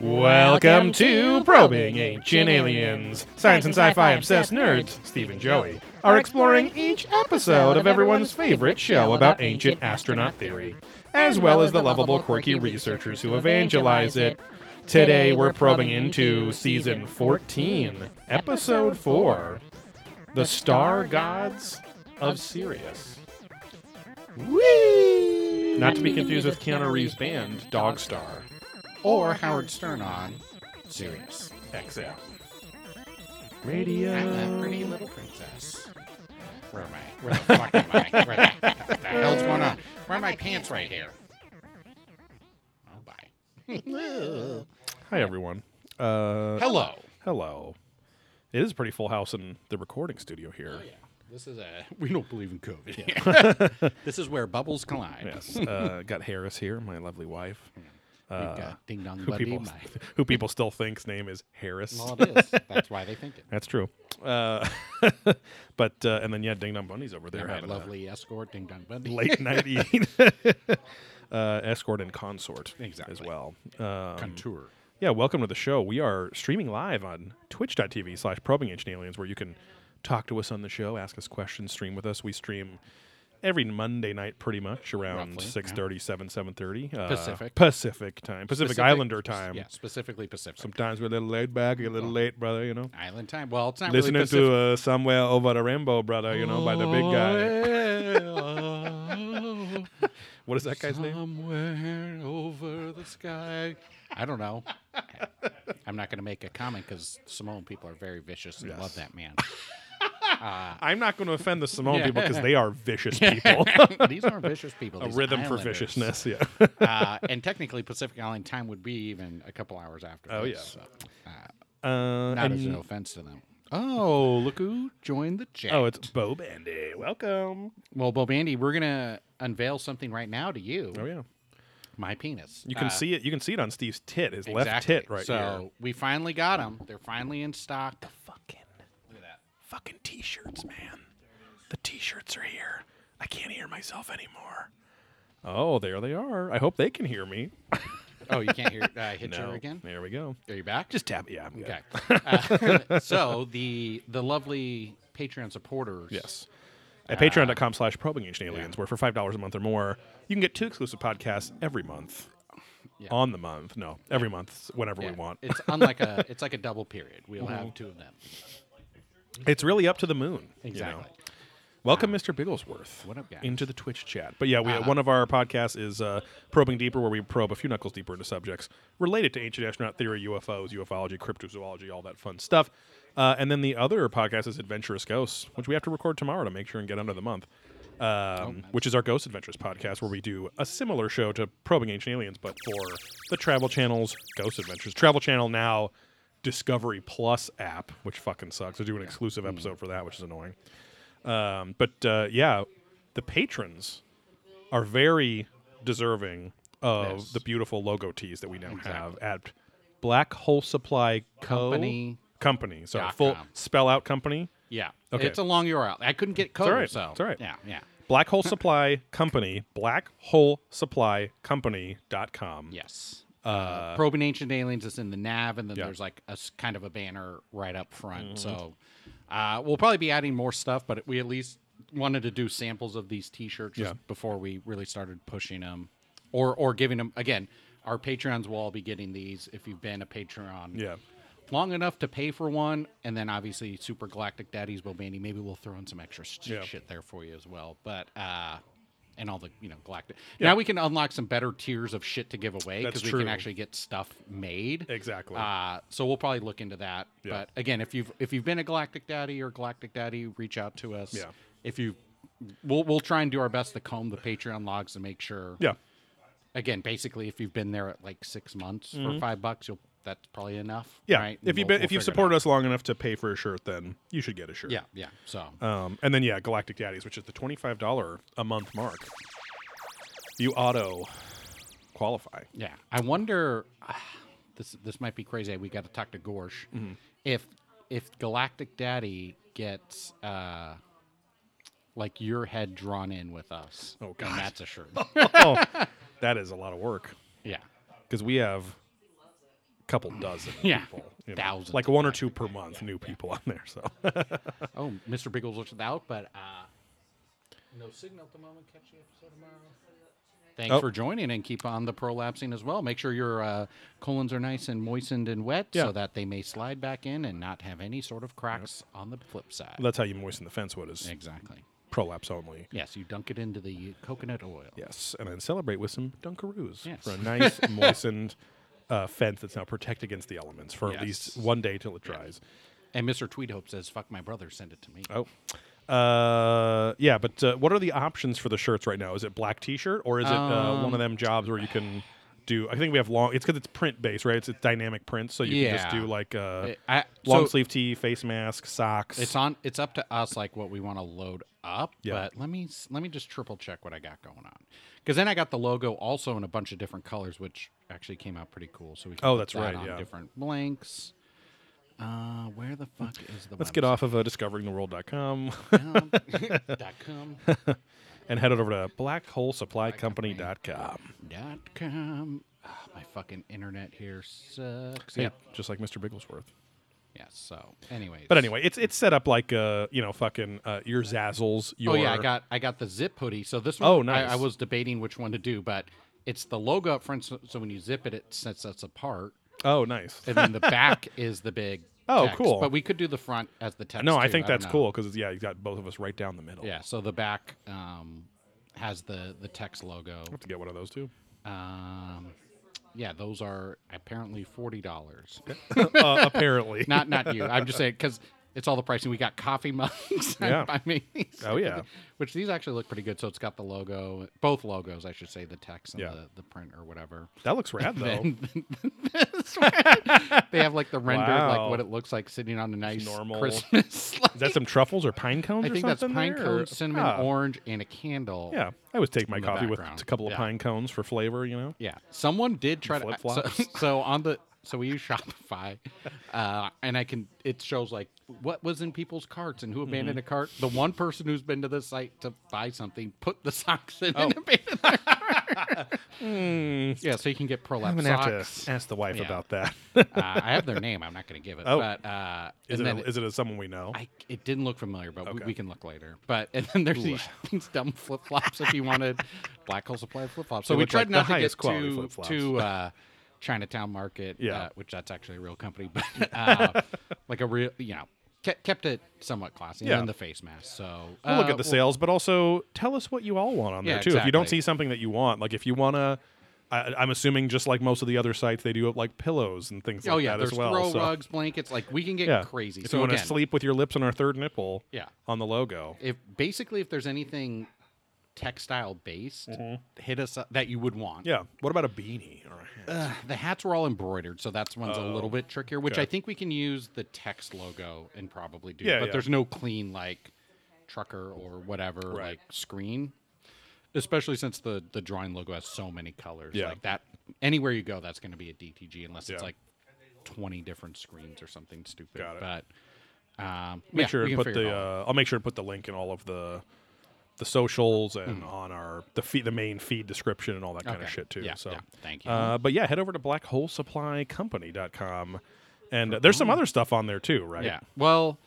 Welcome to Probing Ancient Aliens. Science and sci fi obsessed nerds, Steve and Joey, are exploring each episode of everyone's favorite show about ancient astronaut theory, as well as the lovable, quirky researchers who evangelize it. Today we're probing into season 14, episode 4 The Star Gods of Sirius. Whee! Not to be confused with Keanu Reeves' band, Dogstar. Or Howard Stern on Sirius. XM. Radio. I'm a pretty little princess. Where am I? Where the fuck am I? Where the, what the hell's going on? Where are my pants right here? Oh, bye. Hi, everyone. Uh, Hello. hello. It is a pretty full house in the recording studio here. Oh, yeah. This is a. We don't believe in COVID. here. this is where bubbles collide. Yes. Uh, got Harris here, my lovely wife. We've Uh, got Ding Dong who Buddy. people My, who people still think's name is Harris. well, it is. That's why they think it. That's true. Uh, but uh, and then yeah, Ding Dong Bunny's over there They're my having lovely escort, Ding Dong Buddy. a late night eating. uh, escort and consort as Exactly. well. Um, Contour. Yeah, welcome to the show. We are streaming live on twitch.tv slash probing ancient aliens, where you can talk to us on the show, ask us questions, stream with us. We stream every Monday night pretty much around Roughly, six thirty, seven, seven thirty. Uh, Pacific. Pacific time. Pacific, Specific- Islander time. Yeah, specifically Pacific. Sometimes we're a little laid back, a little late, brother, you know. Island time. Well, it's not Listening really Pacific. to uh, Somewhere Over the Rainbow, brother, you know, by the big guy. What is that guy's name? Somewhere over the sky. I don't know. I'm not going to make a comment because Samoan people are very vicious and love that man. I'm not going to offend the Samoan people because they are vicious people. these aren't vicious people. a these rhythm for islanders. viciousness, yeah. uh, and technically, Pacific Island time would be even a couple hours after. Oh, this, yeah. so, uh, Uh, not and- as an offense to them. Oh, look who joined the chat. Oh, it's Bo Bandy. Welcome. well, Bob Andy. We're gonna unveil something right now to you. Oh yeah, My penis. you can Uh, see it. You can see it on Steve's tit, his left Exactly. tit, right so here. we finally got them. They're finally in stock. The fucking, fucking t-shirts, man. The t-shirts are here. I can't hear myself anymore. Oh, there they are. I hope they can hear me. Oh, you can't hear uh, hit No, you again? there we go. Are you back? Just tap. Yeah. I'm good. okay. Uh, so the the lovely Patreon supporters. Yes. At patreon.com slash probing ancient aliens, where for $5 a month or more, you can get two exclusive podcasts every month. Yeah. On the month. No, every month, whenever Yeah, we want. It's unlike a it's like a double period. We'll Mm-hmm. have two of them. It's really up to the moon. you know? Exactly. Welcome, Mr. Bigglesworth. What up, guys? Into the Twitch chat. But yeah, we, Uh, one of our podcasts is uh, Probing Deeper, where we probe a few knuckles deeper into subjects related to ancient astronaut theory, UFOs, ufology, cryptozoology, all that fun stuff. Uh, and then the other podcast is Adventurous Ghosts, which we have to record tomorrow to make sure and get under the month. Um, Which is our Ghost Adventures podcast, where we do a similar show to Probing Ancient Aliens, but for the Travel Channel's Ghost Adventures. Travel Channel now Discovery Plus app, which fucking sucks. I do an exclusive Mm. episode for that, which is annoying. Um, but uh, yeah, the patrons are very deserving of Yes. the beautiful logo tees that we now have at Black Hole Supply Co. Company. Company. Dot full com. spell out company. Yeah. Okay. It's a long URL. I couldn't get code. all right. So It's all right. Yeah. Yeah. Black Hole Supply Company. Black Hole Supply Company.com. Yes. Uh, Probing Ancient Aliens is in the nav, and then Yeah. there's like a kind of a banner right up front. Mm-hmm. So uh, we'll probably be adding more stuff, but we at least wanted to do samples of these T-shirts Yeah. before we really started pushing them, or or giving them again. Our patrons will all be getting these if you've been a Patreon Yeah. long enough to pay for one, and then obviously Super Galactic Daddies, Bobandy. Maybe we'll throw in some extra sh- Yeah. shit there for you as well. But uh, and all the you know Galactic. Now we can unlock some better tiers of shit to give away because we can actually get stuff made. Exactly. Uh, so we'll probably look into that. Yeah. But again, if you've if you've been a Galactic Daddy or Galactic Daddy, reach out to us. Yeah. If you, we'll we'll try and do our best to comb the Patreon logs and make sure. Yeah. Again, basically, if you've been there at like six months for five bucks, you'll that's probably enough. Yeah. Right? If you've we'll- been, if you've supported us long enough to pay for a shirt, then you should get a shirt. Yeah, yeah. So Um, and then yeah, Galactic Daddies, which is the twenty-five dollar a month mark. You auto qualify. yeah, I wonder. this this might be crazy. We got to talk to Gorsh. Mm-hmm. If if Galactic Daddy gets uh, like your head drawn in with us, Oh, God. that's a shirt. oh, that is a lot of work yeah, because we have couple dozen Yeah, people. you know, thousands like one or two per month, new people on there. So Oh, Mr. Biggles looks out, but uh, no signal at the moment. Catch the episode tomorrow. Thanks Oh. for joining and keep on the prolapsing as well. Make sure your uh, colons are nice and moistened and wet Yeah. so that they may slide back in and not have any sort of cracks on the flip side. that's how you moisten the fence wood is exactly. prolapse only. Yes, you dunk it into the coconut oil. Yes, and then celebrate with some Dunkaroos Yes. for a nice moistened uh, fence that's now protect against the elements for at Yes. least one day till it dries. And Mr. Tweedhope says, "Fuck my brother, send it to me." Oh. Uh, yeah, but uh, what are the options for the shirts right now? Is it black T-shirt or is it uh, one of them jobs where you can do? I think we have long. It's because it's print based, right? It's, it's dynamic print, so you can just Yeah. do like uh, I, long so sleeve tee, face mask, socks. It's on. It's up to us, like what we want to load up. Yeah. But let me s- let me just triple check what I got going on, because then I got the logo also in a bunch of different colors, which actually came out pretty cool. So we can Oh, that's that right, On yeah. different blanks. Uh, where the fuck is the? Let's get off of uh, discoveringtheworld.com dot com. and head over to blackholesupplycompany.com. Dot com. My fucking internet here sucks. Yeah, just like Mr. Bigglesworth. Yes. So, anyways. But anyway, it's it's set up like uh, you know, fucking uh, your Zazzles. Your Oh yeah, I got I got the zip hoodie. So this one, Oh, I, nice. I was debating which one to do, but it's the logo up front. So, so when you zip it, it sets us apart, Oh, nice. and then the back is the big. Oh, text. cool. But we could do the front as the text. no, I think don't that's cool because yeah, you got both of us right down the middle. Yeah. So the back um, has the the text logo. have to get one of those too. Um, yeah, those are apparently forty dollars. uh, apparently. not not you. I'm just saying because it's all the pricing. We got coffee mugs. Yeah. I mean, Oh, yeah. Which these actually look pretty good. So it's got the logo, both logos, I should say, the text and Yeah. the, the print or whatever. that looks rad though. They have like the rendered, like what it looks like sitting on a nice normal- Christmas. Is that some truffles or pine cones? I or think that's pine there, cone, or- cinnamon, Ah, orange, and a candle. Yeah, I always take my coffee with a couple of Yeah. pine cones for flavor. You know. Yeah, someone did try to. So, so on the so we use Shopify, uh, and I can it shows like what was in people's carts and who abandoned Mm-hmm. a cart. The one person who's been to the site to buy something put the socks in Oh. and abandoned their cart. Hmm. Yeah, so you can get I'm gonna have to ask the wife Yeah. about that. uh, I have their name. I'm not going to give it. Oh. but uh, is, it a, then is it a someone we know? I, it didn't look familiar, but we, Okay. we can look later. But and then there's these, these dumb flip flops if you wanted black hole supply flip flops. So we tried like not to get too flip-flops. to uh, Chinatown Market, Yeah. uh, which that's actually a real company, but uh, like a real, you know, kept, kept it somewhat classy. Yeah. And the face mask. So We'll look uh, at the well, sales, but also tell us what you all want on there Yeah, too. If you don't see something that you want, like if you want to, I'm assuming just like most of the other sites, they do like pillows and things Oh like yeah, that as well. throw so, rugs, blankets. Like we can get yeah, crazy. If so you want to sleep with your lips on our third nipple, yeah, on the logo, if basically if there's anything textile based, hit us up that you would want. Mm-hmm. yeah. What about a beanie or a hat? Uh, the hats were all embroidered, so that's one's a Oh, little bit trickier. Which okay. I think we can use the text logo and probably do. Yeah, but yeah. there's no clean like trucker or whatever Right. like screen. Especially since the the drawing logo has so many colors. Yeah. Like that anywhere you go, that's going to be a DTG unless it's like twenty different screens or something stupid. Got it. But um, Make yeah, sure to put the. it all out. Uh, I'll make sure to put the link in all of the the socials and Hmm. on our the feed, the main feed description and all that kind of shit too. Yeah, so, yeah. Thank you. Uh, but yeah, head over to blackholesupplycompany.com. And uh, there's some other stuff on there too, right? Yeah. Well,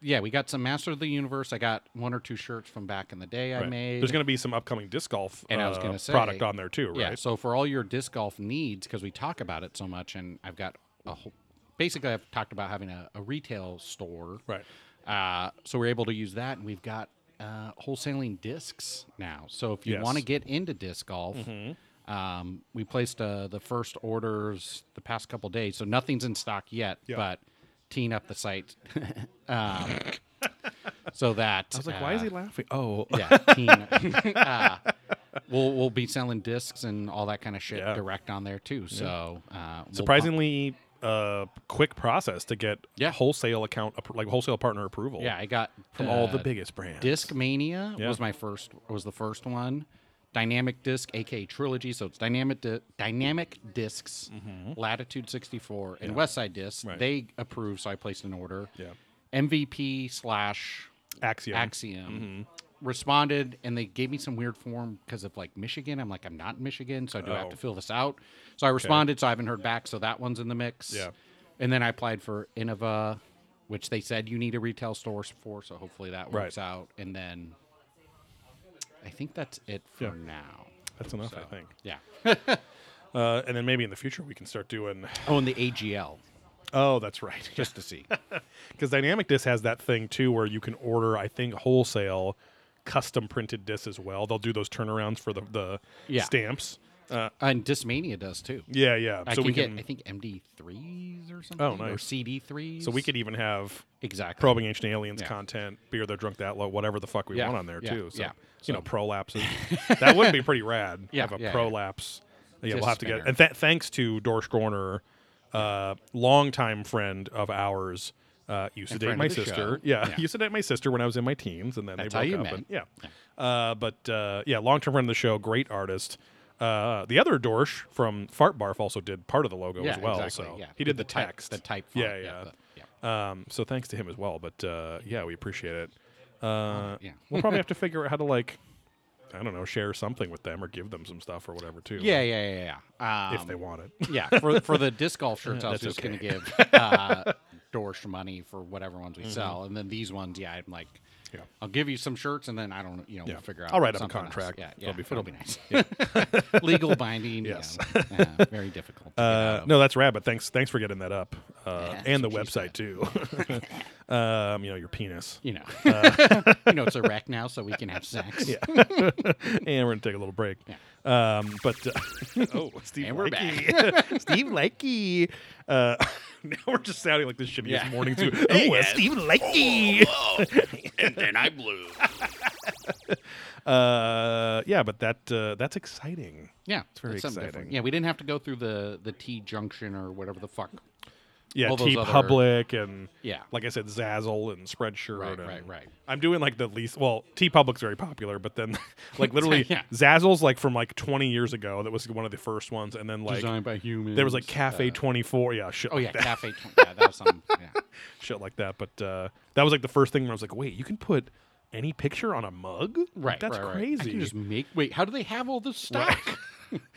yeah, we got some Master of the Universe. I got one or two shirts from back in the day I Right. made. There's going to be some upcoming disc golf And I was uh, gonna say- product on there too, right? Yeah. So for all your disc golf needs, because we talk about it so much, and I've got a whole. Basically, I've talked about having a, a retail store. Right. Uh, so we're able to use that, and we've got uh, wholesaling discs now. So if you Yes. Mm-hmm. want to get into disc golf, um, we placed uh, the first orders the past couple days. So nothing's in stock yet, Yeah. but teeing up the site. um, so that I was like, why is uh, he laughing? Oh, yeah, teen, uh, we'll we'll be selling discs and all that kind of shit Yeah. direct on there too. So uh, we'll uh, quick process to get Yeah. wholesale account like wholesale partner approval. yeah, I got from all the uh, biggest brands. Discmania Yeah. was my first was the first one. Dynamic Disc, aka Trilogy, so it's Dynamic di- Dynamic Discs, Latitude 64, and Westside Discs. Mm-hmm. Right. They approved, so I placed an order. Yeah. MVP slash Axiom. Axiom. Responded, and they gave me some weird form because of like Michigan. I'm like, I'm not in Michigan, so I do have Oh. to fill this out. So I responded, so I haven't heard back. So that one's in the mix. Yeah. And then I applied for Innova, which they said you need a retail store for. So hopefully that Right. works out. And then I think that's it for Yeah. now. That's enough, I think. Yeah. Uh, and then maybe in the future we can start doing. Oh, and the AGL, Oh, that's right. just to see. Because Dynamic Disc has that thing too, where you can order, I think, wholesale custom printed discs as well. They'll do those turnarounds for the the Yeah. stamps. Uh, and Discmania does too. yeah, yeah. I so can we get, can. I think MD3s or something. Oh, Or nice. CD3s. so we could even have exactly. probing ancient aliens Yeah. content, beer they're drunk that low, whatever the fuck we Yeah, want on there yeah, too. So yeah. you know, prolapses. that wouldn't be pretty rad. Yeah, have a yeah, prolapse. Yeah, we'll have to get. spinner. And th- thanks to Dorsch Gorner, uh, longtime friend of ours. Uh, used to date my sister. Yeah, Yeah. used to date my sister when I was in my teens, and then That's they how broke you up. met. And, yeah, Uh, but uh, yeah, long-term friend of the show, great artist. Uh, the other Dorsch from Fart Barf also did part of the logo yeah, as well. exactly, So yeah. he did the, type- text, the type. Yeah, font, yeah. the- yeah. Um, so thanks to him as well. But uh, yeah, we appreciate it. Uh, yeah. we'll probably have to figure out how to like, I don't know, share something with them or give them some stuff or whatever too. Yeah, yeah, yeah, yeah. Um, if they want it. yeah, for for the disc golf shirts, I was just going to give uh, Dorsch money for whatever ones we sell, and then these ones, yeah, I'm like, Yeah. I'll give you some shirts, and then I don't, know, you know, Yeah. we'll figure out. I'll write up a something else. contract. Yeah, It'll yeah, be it'll be nice. Legal binding. Yes. Yeah, yeah, very difficult. To get out Uh, no, that's rad. But thanks, thanks for getting that up, uh, Yeah, and the that's what she website too. um, you know, your penis. You know, Uh, you know, it's a wreck now, so we can have sex. Yeah. and we're gonna take a little break. Um, but uh, oh, Steve And Lakey. Steve Lakey. Uh, now we're just sounding like the shittiest Yeah. morning too. oh, uh, Steve Lakey. and then I blew. Uh, yeah, but that uh, that's exciting. Yeah, It's very something different. exciting. Yeah, we didn't have to go through the the T junction or whatever the fuck. Yeah, All those T other- Public and Yeah. like I said, Zazzle and Spreadshirt. Right, and right, right. I'm doing like the least. Well, TeePublic's very popular, but then like literally Yeah. Zazzle's like from like 20 years ago. That was one of the first ones, and then like Designed by humans. there was like Cafe uh, 24. Yeah, shit. Oh like yeah, that. Cafe. Tw- yeah, that was some. Yeah. shit like that. But uh, that was like the first thing where I was like, wait, you can put any picture on a mug? Like, Right, that's right, right. crazy. I can just make. Wait, how do they have all this stock?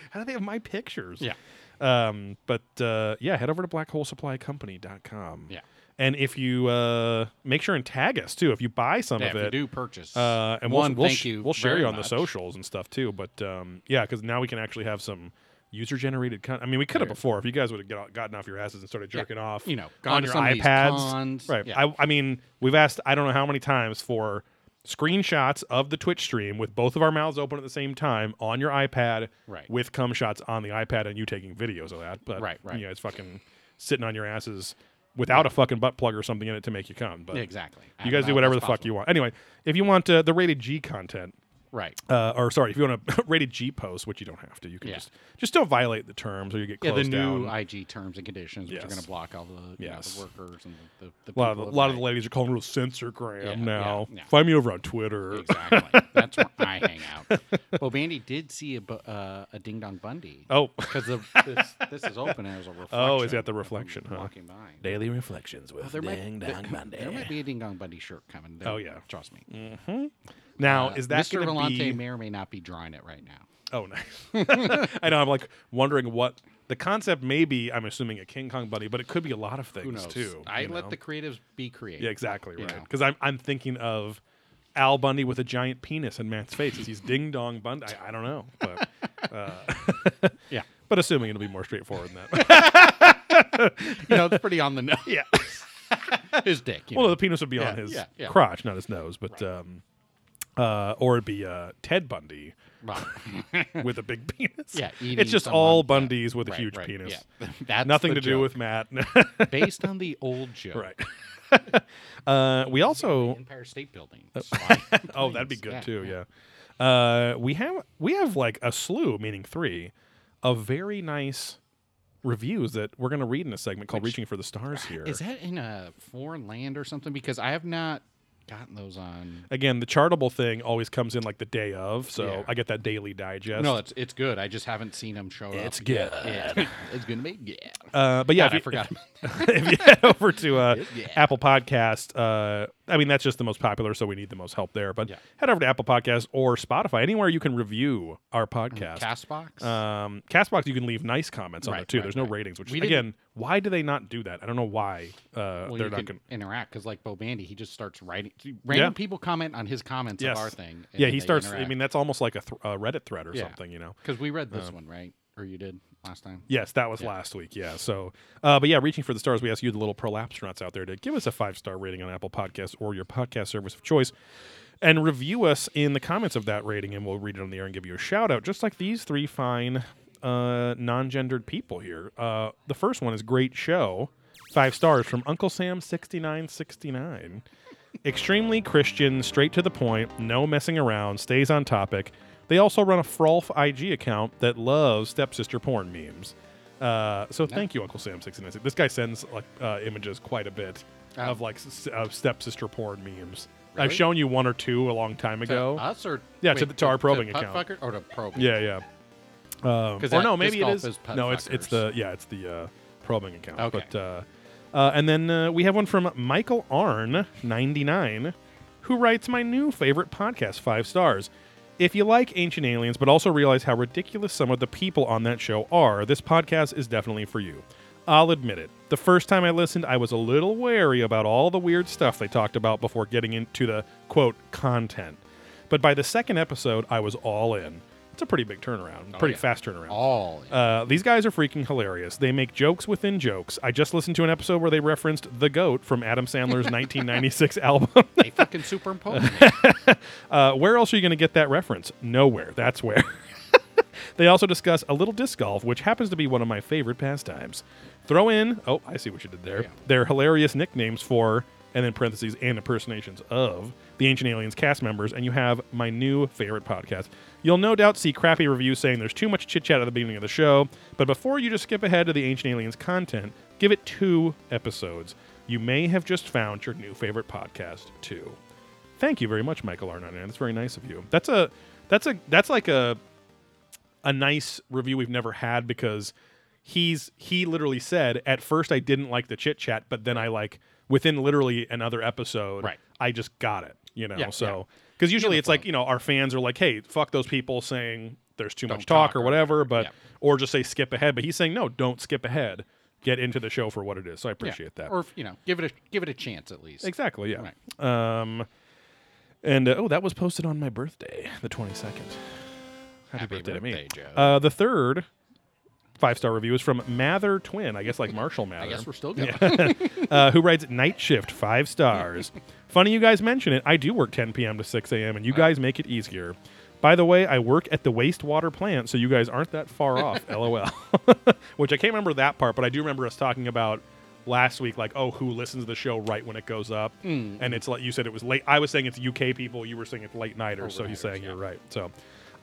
How do they have my pictures? Yeah. Um, but uh, yeah, head over to blackholesupplycompany.com. Yeah. And if you uh, make sure and tag us too, if you buy some Yeah, of if it, you do purchase, uh, and one, we'll, we'll thank sh- you. We'll share you on the socials and stuff too. But um, yeah, because now we can actually have some user generated content. I mean, we could have before if you guys would have gotten off your asses and started Yeah. jerking off. You know, on your some of these iPads, right? Yeah. I, I mean, we've asked I don't know how many times for screenshots of the Twitch stream with both of our mouths open at the same time on your iPad, Right. With cum shots on the iPad and you taking videos of that, but Right, right. You guys fucking sitting on your asses without a fucking butt plug or something in it to make you come. But exactly. you guys do whatever the fuck you want. Anyway, if you want uh, the rated G content, Right. uh, or sorry, if you want a rated G post, which you don't have to, you can Yeah. just just don't violate the terms or you get Yeah, closed the new down. IG terms and conditions, which are going to block all the, you know, the workers and the, the, the a lot of the, lot of the ladies are calling it censorgram Yeah, now. yeah, yeah. Find me over on Twitter. Exactly. That's where I hang out. Well, Bandy did see a, uh, a Ding Dong Bundy. Oh, Because this, this is open as a reflection. Oh, is that the reflection, huh? Walking by. daily reflections with Well, there, might, Ding Dong Bundy. there might be a Ding Dong Bundy shirt coming. There, Oh, yeah. Trust me. Now, Uh, is that Mr. Volante be? may or may not be drawing it right now. Oh, nice. I know. I'm like wondering what the concept may be. I'm assuming a King Kong Bunny, but it could be a lot of things too. I let know? the creatives be creative. yeah, exactly right. Because I'm I'm thinking of Al Bundy with a giant penis in Matt's face. He's Ding Dong Bundy. I, I don't know, but uh, Yeah. but assuming it'll be more straightforward than that. You know, it's pretty on the nose. yeah. His dick. Well, know. the penis would be Yeah, on his yeah, yeah. crotch, not his nose, but um, uh, or it'd be uh, Ted Bundy with a big penis. Yeah, eating it's just all yeah. Bundys with a Right, huge right, penis. Yeah. That's Nothing the to do joke. with Matt. based on the old joke. right. uh, we also Empire State Building. Oh that'd be planes. good Yeah, too. yeah. Uh, we have we have like a slew, meaning three, of very nice reviews that we're going to read in a segment called "Reaching for the Stars." Here, Is that in a foreign land or something? Because I have not gotten those on. Again, the chartable thing always comes in like the day of, so Yeah. I get that daily digest. No, it's it's good. I just haven't seen them show It's up. yet. good. Yeah. it's gonna be good. uh, but yeah, God, if you, forgot. if you head over to uh, Yeah. Apple Podcast, uh, I mean that's just the most popular, so we need the most help there. But Yeah. head over to Apple Podcast or Spotify, anywhere you can review our podcast. Castbox. Um, Castbox, you can leave nice comments on Right, there too. right, There's no ratings, which We again, why do they not do that? I don't know why uh, well, they're you not can going. interact because, like Bo Bandy, he just starts writing random yeah. people comment on his comments yes. of our thing. Yeah, he starts. Interact. I mean, that's almost like a, th- a Reddit thread or yeah. something, you know? Because we read this um, one, right? Or you did last time? Yes, that was yeah. last week. Yeah. So, uh, but yeah, reaching for the stars, we ask you, the little prolapsonauts out there, to give us a five star rating on Apple Podcasts or your podcast service of choice and review us in the comments of that rating, and we'll read it on the air and give you a shout out, just like these three fine uh, non gendered people here. Uh, the first one is Great Show, five stars from Uncle Sam6969. Extremely Christian, straight to the point, no messing around, stays on topic. They also run a Frolf IG account that loves stepsister porn memes. Uh, so thank you, Uncle Sam sixty nine. This guy sends like uh, images quite a bit Oh. of like s- of stepsister porn memes. I've shown you one or two a long time To ago. us or Yeah, to the- to our probing Putt account. Fucker or to probing? yeah, yeah. Um, or no, maybe it is. is no, it's it's the yeah, it's the uh, probing account. Okay. But uh, and then uh, we have one from Michael Arn ninety nine, who writes my new favorite podcast five stars. If you like Ancient Aliens, but also realize how ridiculous some of the people on that show are, this podcast is definitely for you. I'll admit it. The first time I listened, I was a little wary about all the weird stuff they talked about before getting into the quote content. But by the second episode, I was all in. It's a pretty big turnaround, pretty yeah. fast turnaround. All. in. Uh, these guys are freaking hilarious. They make jokes within jokes. I just listened to an episode where they referenced The Goat from Adam Sandler's 1996 album. they fucking superimpose. Uh, where else are you going to get that reference? Nowhere. That's where. they also discuss a little disc golf, which happens to be one of my favorite pastimes. Throw in, oh, I see what you did there. Yeah. Their hilarious nicknames for, and then parentheses, and impersonations of the Ancient Aliens cast members, and you have my new favorite podcast. You'll no doubt see crappy reviews saying there's too much chit chat at the beginning of the show, but before you just skip ahead to the Ancient Aliens content, give it two episodes. You may have just found your new favorite podcast, too. Thank you very much, Michael R99. That's very nice of you. That's a that's a that's like a a nice review we've never had because he's he literally said at first I didn't like the chit chat, but then I like within literally another episode, Right. I just got it. You know, Yeah, so because usually it's like you know our fans are like, hey, fuck those people saying there's too much Don't talk, talk or whatever, but Yeah. or just say skip ahead. But he's saying no, don't skip ahead. Get into the show for what it is. So I Yeah. appreciate that. Or you know, give it a give it a chance at least. Exactly. Yeah. Right. Um, and uh, oh, that was posted on my birthday, the twenty second. Happy, Happy birthday, to me. birthday, Joe. Uh, the third five star review is from Mather Twin. I guess like Marshall Mather. I guess we're still going. uh, who writes Night Shift five stars. Funny you guys mention it. I do work 10 p.m. to 6 a.m. and you guys make it easier. By the way, I work at the wastewater plant, so you guys aren't that far off. LOL. Which I can't remember that part, but I do remember us talking about last week, like, oh, who listens to the show right when it goes up? Mm. And it's like you said it was late. I was saying it's UK people. You were saying it's late nighters. So he's saying yeah. you're right. So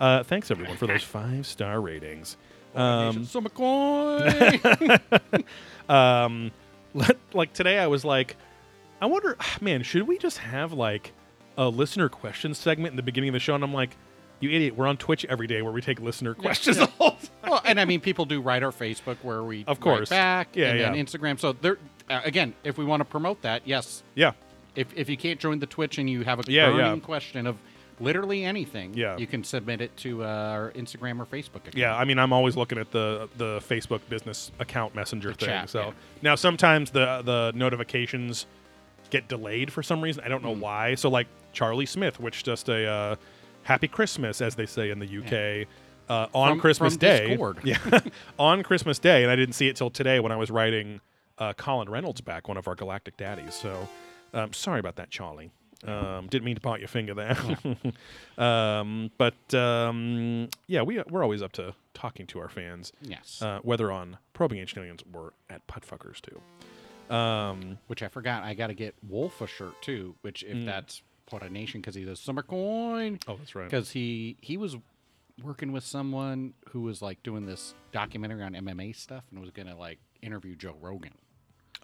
uh, thanks everyone for those five star ratings. Um, so McCoy. um let, like today i was like i wonder man should we just have like a listener question segment in the beginning of the show and i'm like you idiot we're on twitch every day where we take listener questions yeah. the whole time. well, and I mean, people do write our Facebook where we Of course. back, Yeah, and yeah. Instagram. So there, uh, again, if we want to promote that, yes. yeah If if you can't join the Twitch and you have a Yeah, burning yeah. question of literally anything, Yeah. you can submit it to uh, our Instagram or Facebook account. yeah i mean i'm always looking at the the facebook business account messenger The thing chat, so yeah. now sometimes the the notifications get delayed for some reason i don't know why so like charlie smith which just a uh, happy christmas as they say in the uk uh, on From- christmas from day Discord. yeah on christmas day and i didn't see it till today when i was writing uh, colin reynolds back one of our galactic daddies so um, sorry about that charlie um, didn't mean to point your finger there um, but um, yeah we, we're always up to talking to our fans Yes. uh, whether on probing ancient aliens or at puttfuckers too um, which I forgot. I got to get Wolf a shirt too. Which if Mm. that's Porta Nation because he does summer coin. oh that's right Because he he was working with someone who was like doing this documentary on MMA stuff and was gonna like interview Joe Rogan.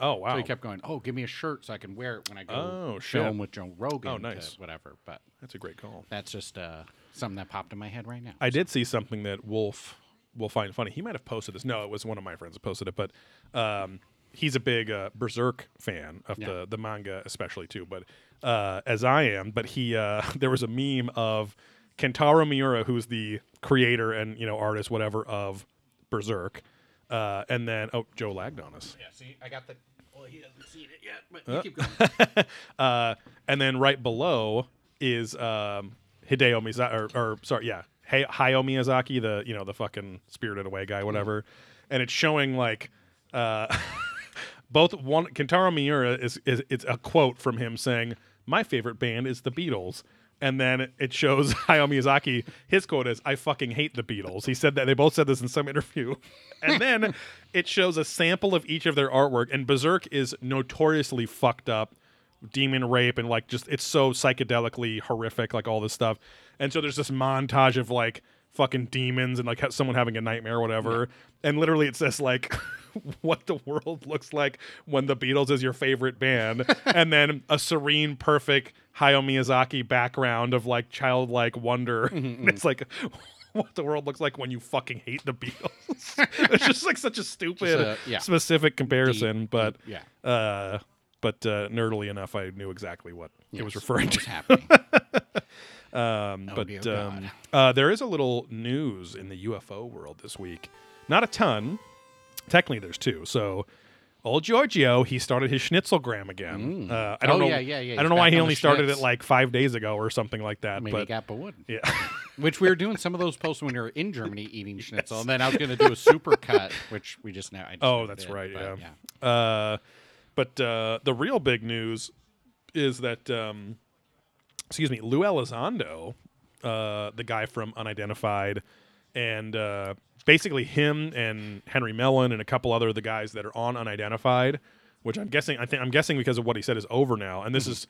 Oh wow. So he kept going, "Oh, give me a shirt so I can wear it when I go Oh, shit. film with Joe Rogan." Oh, to nice. whatever. But That's a great call. that's just uh, something that popped in my head right now. I did see something that Wolf will find funny. He might have posted this. No, it was one of my friends that posted it, but um, he's a big uh, Berserk fan of Yeah. the the manga, especially too. But uh, as I am, but he uh, there was a meme of Kentaro Miura, who's the creator and you know artist, whatever, of Berserk, uh, and then oh, Joe lagged on us. yeah. See, I got the. Well, he hasn't seen it yet, but Uh. you keep going. uh, and then right below is um, Hideo Miyazaki, or, or sorry, yeah, Hay- Hayao Miyazaki, the you know the fucking Spirited Away guy, whatever. And it's showing like uh, both one Kentaro Miura is, is it's a quote from him saying, "My favorite band is the Beatles." And then it shows Hayao Miyazaki. His quote is, "I fucking hate the Beatles." He said that they both said this in some interview. And then it shows a sample of each of their artwork. And Berserk is notoriously fucked up, demon rape, and like just it's so psychedelically horrific, like all this stuff. And so there's this montage of like fucking demons and like someone having a nightmare or whatever. And literally it says like what the world looks like when the Beatles is your favorite band, and then a serene, perfect Hayao Miyazaki background of like childlike wonder. And it's like what the world looks like when you fucking hate the Beatles. it's just like such a stupid, a- yeah. specific comparison, but yeah. uh, but uh, nerdily enough, I knew exactly what it was referring to. was happening. Um, Oh, but um, uh, there is a little news in the UFO world this week. Not a ton. Technically, there's two. So, old Giorgio, he started his Schnitzelgram again. Uh, I don't Oh, know. yeah, yeah, yeah. I don't He's know why he on only the started it Schnitz. like five days ago or something like that. Maybe but Gappa would. yeah, Which we were doing some of those posts when we were in Germany eating schnitzel, and then I was going to do a super cut, which we just now. I just Oh, never that's did, right. but Yeah. Uh, but uh, the real big news is that, um, excuse me, Lou Elizondo, uh, the guy from Unidentified, and uh, basically him and Henry Mellon and a couple other of the guys that are on Unidentified, which I'm guessing, I think I'm guessing because of what he said is over now, and this is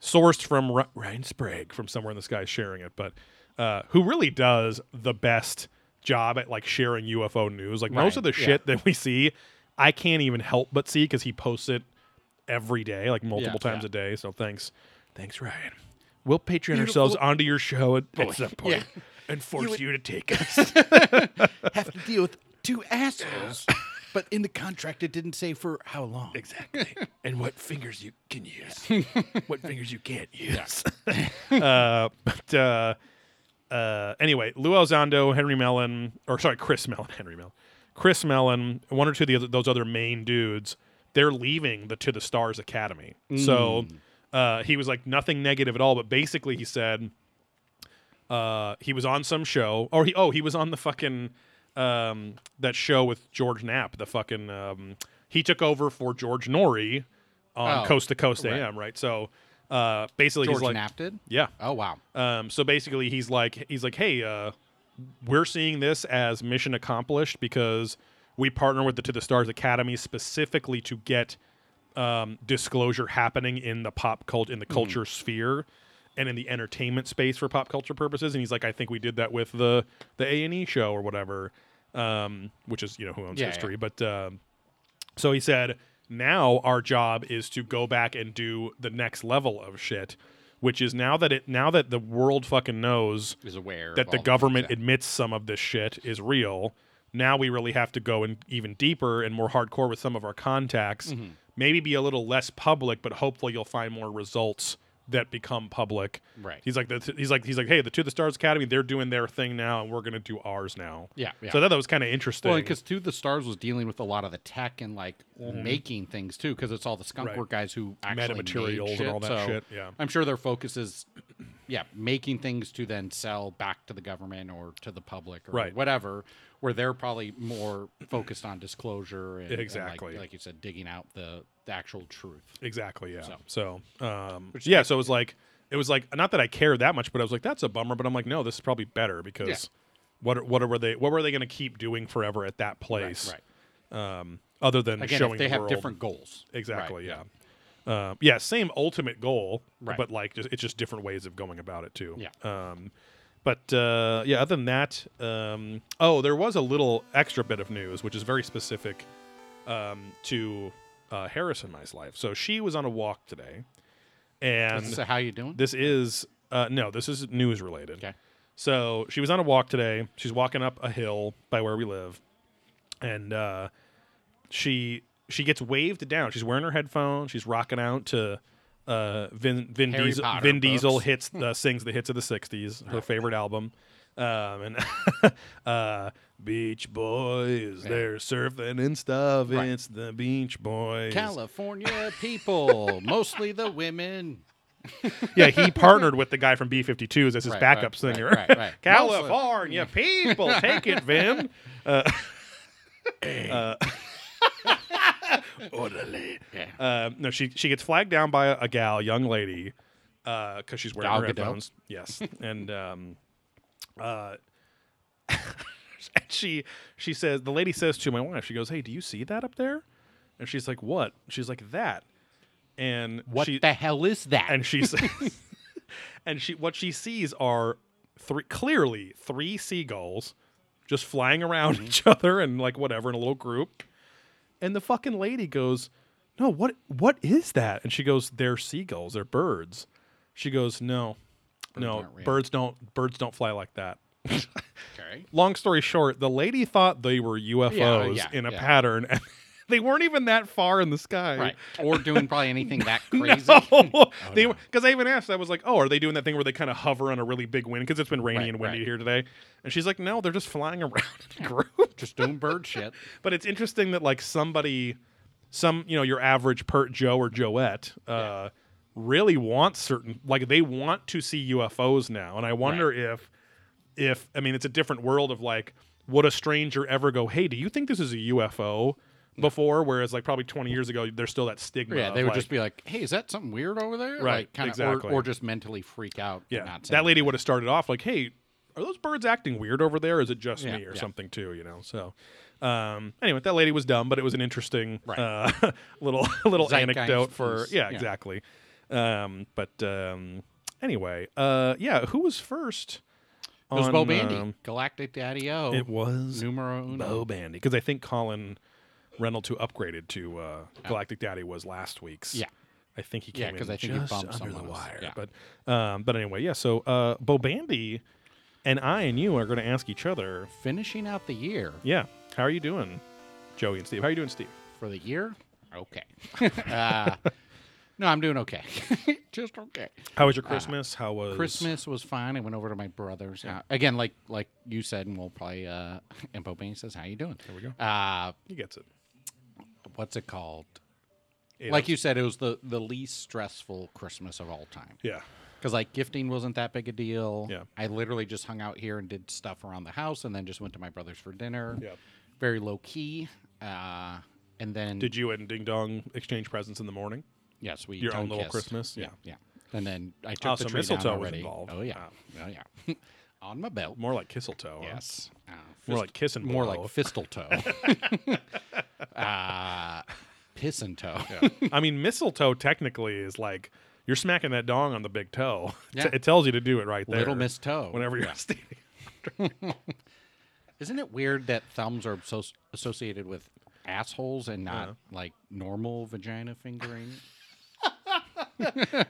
sourced from R- Ryan Sprague from somewhere in the sky sharing it, but uh, who really does the best job at like sharing UFO news. Like most of the yeah. shit that we see, I can't even help but see because he posts it every day, like multiple Yeah, times yeah. a day. So thanks, thanks Ryan. We'll Patreon ourselves onto your show at, at some point Yeah. And force you, to take us. have to deal with two assholes. but in the contract, it didn't say for how long. exactly. and what fingers you can use, what fingers you can't use. uh, but uh, uh, anyway, Lou Elizondo, Henry Mellon, or sorry, Chris Mellon, Henry Mellon, Chris Mellon, one or two of the other, those other main dudes, they're leaving the To the Stars Academy. So uh, he was like nothing negative at all, but basically he said uh, he was on some show, or he oh he was on the fucking um, that show with George Knapp, the fucking um, he took over for George Noory on Oh, Coast to Coast right. AM, right? So uh, basically George he's like, Knapp did? yeah. Oh, wow. Um, so basically, he's like, he's like, hey, uh, we're seeing this as mission accomplished because we partner with the To the Stars Academy specifically to get um, disclosure happening in the pop cult in the culture sphere, and in the entertainment space for pop culture purposes. And he's like, I think we did that with the the A and E show or whatever, um, which is you know who owns Yeah, yeah. history, but. Um, so he said, now our job is to go back and do the next level of shit, which is now that it now that the world fucking knows Is aware that the government things admits some of this shit is real. Now we really have to go in even deeper and more hardcore with some of our contacts. Mm-hmm. Maybe be a little less public, but hopefully you'll find more results that become public. Right. He's like, the, he's like, he's like, hey, the To the Stars Academy, they're doing their thing now, and we're gonna do ours now. Yeah, yeah. So I thought that was kind of interesting. Well, because too, the stars was dealing with a lot of the tech and like mm-hmm. making things too, because it's all the skunk Right. work guys who actually made Metamaterials and all that so shit, yeah. I'm sure their focus is, yeah, making things to then sell back to the government or to the public or Right. whatever. Where they're probably more focused on disclosure and and, like- Exactly. like, you said, digging out the, the actual truth. Exactly. Yeah. So- So, um, Which- yeah. So it was like, it was like, not that I cared that much, but I was like, that's a bummer. But I'm like, no, this is probably better because Yeah. what are, what were they what were they going to keep doing forever at that place? Right. Um, other than Again, showing if they the have world. different goals. Exactly. Right, yeah. Um, yeah. Same ultimate goal, Right. but like just, it's just different ways of going about it too. Yeah. Um, but uh, yeah, other than that, um, oh, there was a little extra bit of news, which is very specific um, to uh, Harris in my life. So she was on a walk today, and So how you doing? this is uh, no, this is news related. Okay. So she was on a walk today. She's walking up a hill by where we live, and uh, she she gets waved down. She's wearing her headphones. She's rocking out to uh, Vin Vin Harry Diesel. Potter Vin Diesel hits uh, sings the hits of the '60s. Her favorite album. Um, and uh, Beach Boys, they're surfing and stuff. Right. It's the Beach Boys. California people, mostly the women. yeah, he partnered with the guy from B52s as his Right, backup right, singer. right. California people, take it, Vin. Uh, uh, orderly. Yeah. Uh, no, she she gets flagged down by a, a gal, young lady, uh because she's wearing Gal her headphones. Yes, and um, uh, and she she says the lady says to my wife, she goes, "Hey, do you see that up there?" And she's like, "What?" She's like, "That." And What she, the hell is that? and she says, and she what she sees are three clearly three seagulls just flying around Mm-hmm. each other and like whatever in a little group. And the fucking lady goes, "No, what what is that?" And she goes, "They're seagulls. They're birds." She goes, "No, no, aren't birds don't birds don't fly like that." okay. Long story short, the lady thought they were UFOs yeah, in a yeah. pattern, and they weren't even that far in the sky. Right. Or doing probably anything that crazy. No, they because I even asked. I was like, "Oh, are they doing that thing where they kind of hover on a really big wind? Because it's been rainy Right, and windy right. here today." And she's like, "No, they're just flying around in a group." Just doing bird shit. but it's interesting that like somebody, some you know, your average Pert Joe or Joette, uh, really want certain like they want to see UFOs now, and I wonder if, if I mean, it's a different world of like, would a stranger ever go, "Hey, do you think this is a UFO?" Before, whereas like probably twenty years ago, there's still that stigma. Yeah, they would like- just be like, "Hey, is that something weird over there?" Right, Like, kinda, exactly. Or, or just mentally freak out. Yeah, not that lady would have started off like, "Hey, are those birds acting weird over there? Is it just Yeah, me or yeah. something too?" You know. So, um, anyway, that lady was dumb, but it was an interesting Right. uh, little little Zeitgeist anecdote for piece, yeah, yeah. exactly. Um, but um, anyway, uh, yeah, who was first? It was on, Bo Bandy, um, Galactic Daddy O. it was numero uno. Bo Bandy because I think Colin Reynolds, who upgraded to uh, Galactic Daddy, was last week's. Yeah. I think he Yeah, came 'cause in I think he just bumped under the someone else. wire. Yeah. But um, but anyway, yeah. So uh, Bo Bandy and I and you are going to ask each other. Finishing out the year Yeah, how are you doing, Joey and Steve? How are you doing, Steve? for the year. Okay. uh, no, I'm doing okay. just okay. How was your Christmas? how was Christmas was fine. I went over to my brother's. house. again, like like you said, and we'll probably. Uh, and Bo says, "How you doing?" There we go. Uh, He gets it. what's it called? Eight like hours. you said, it was the the least stressful Christmas of all time. Yeah. Because like gifting wasn't that big a deal. Yeah. I literally just hung out here and did stuff around the house, and then just went to my brother's for dinner. Yeah. Very low key. Uh, and then Did you and Ding Dong exchange presents in the morning? Yes, we your own little kissed. Christmas? Yeah, yeah. And then I took Oh, the so tree mistletoe down already. involved. Oh yeah, oh yeah. On my belt. More like huh? Yes. Uh, More like kissing. more like fistle toe. uh, piss and toe. Yeah. I mean, mistletoe technically is like you're smacking that dong on the big toe. Yeah. It tells you to do it right there. Little Miss Toe. Whenever you're Yeah. standing. Isn't it weird that thumbs are so associated with assholes and not Uh-huh. like normal vagina fingering?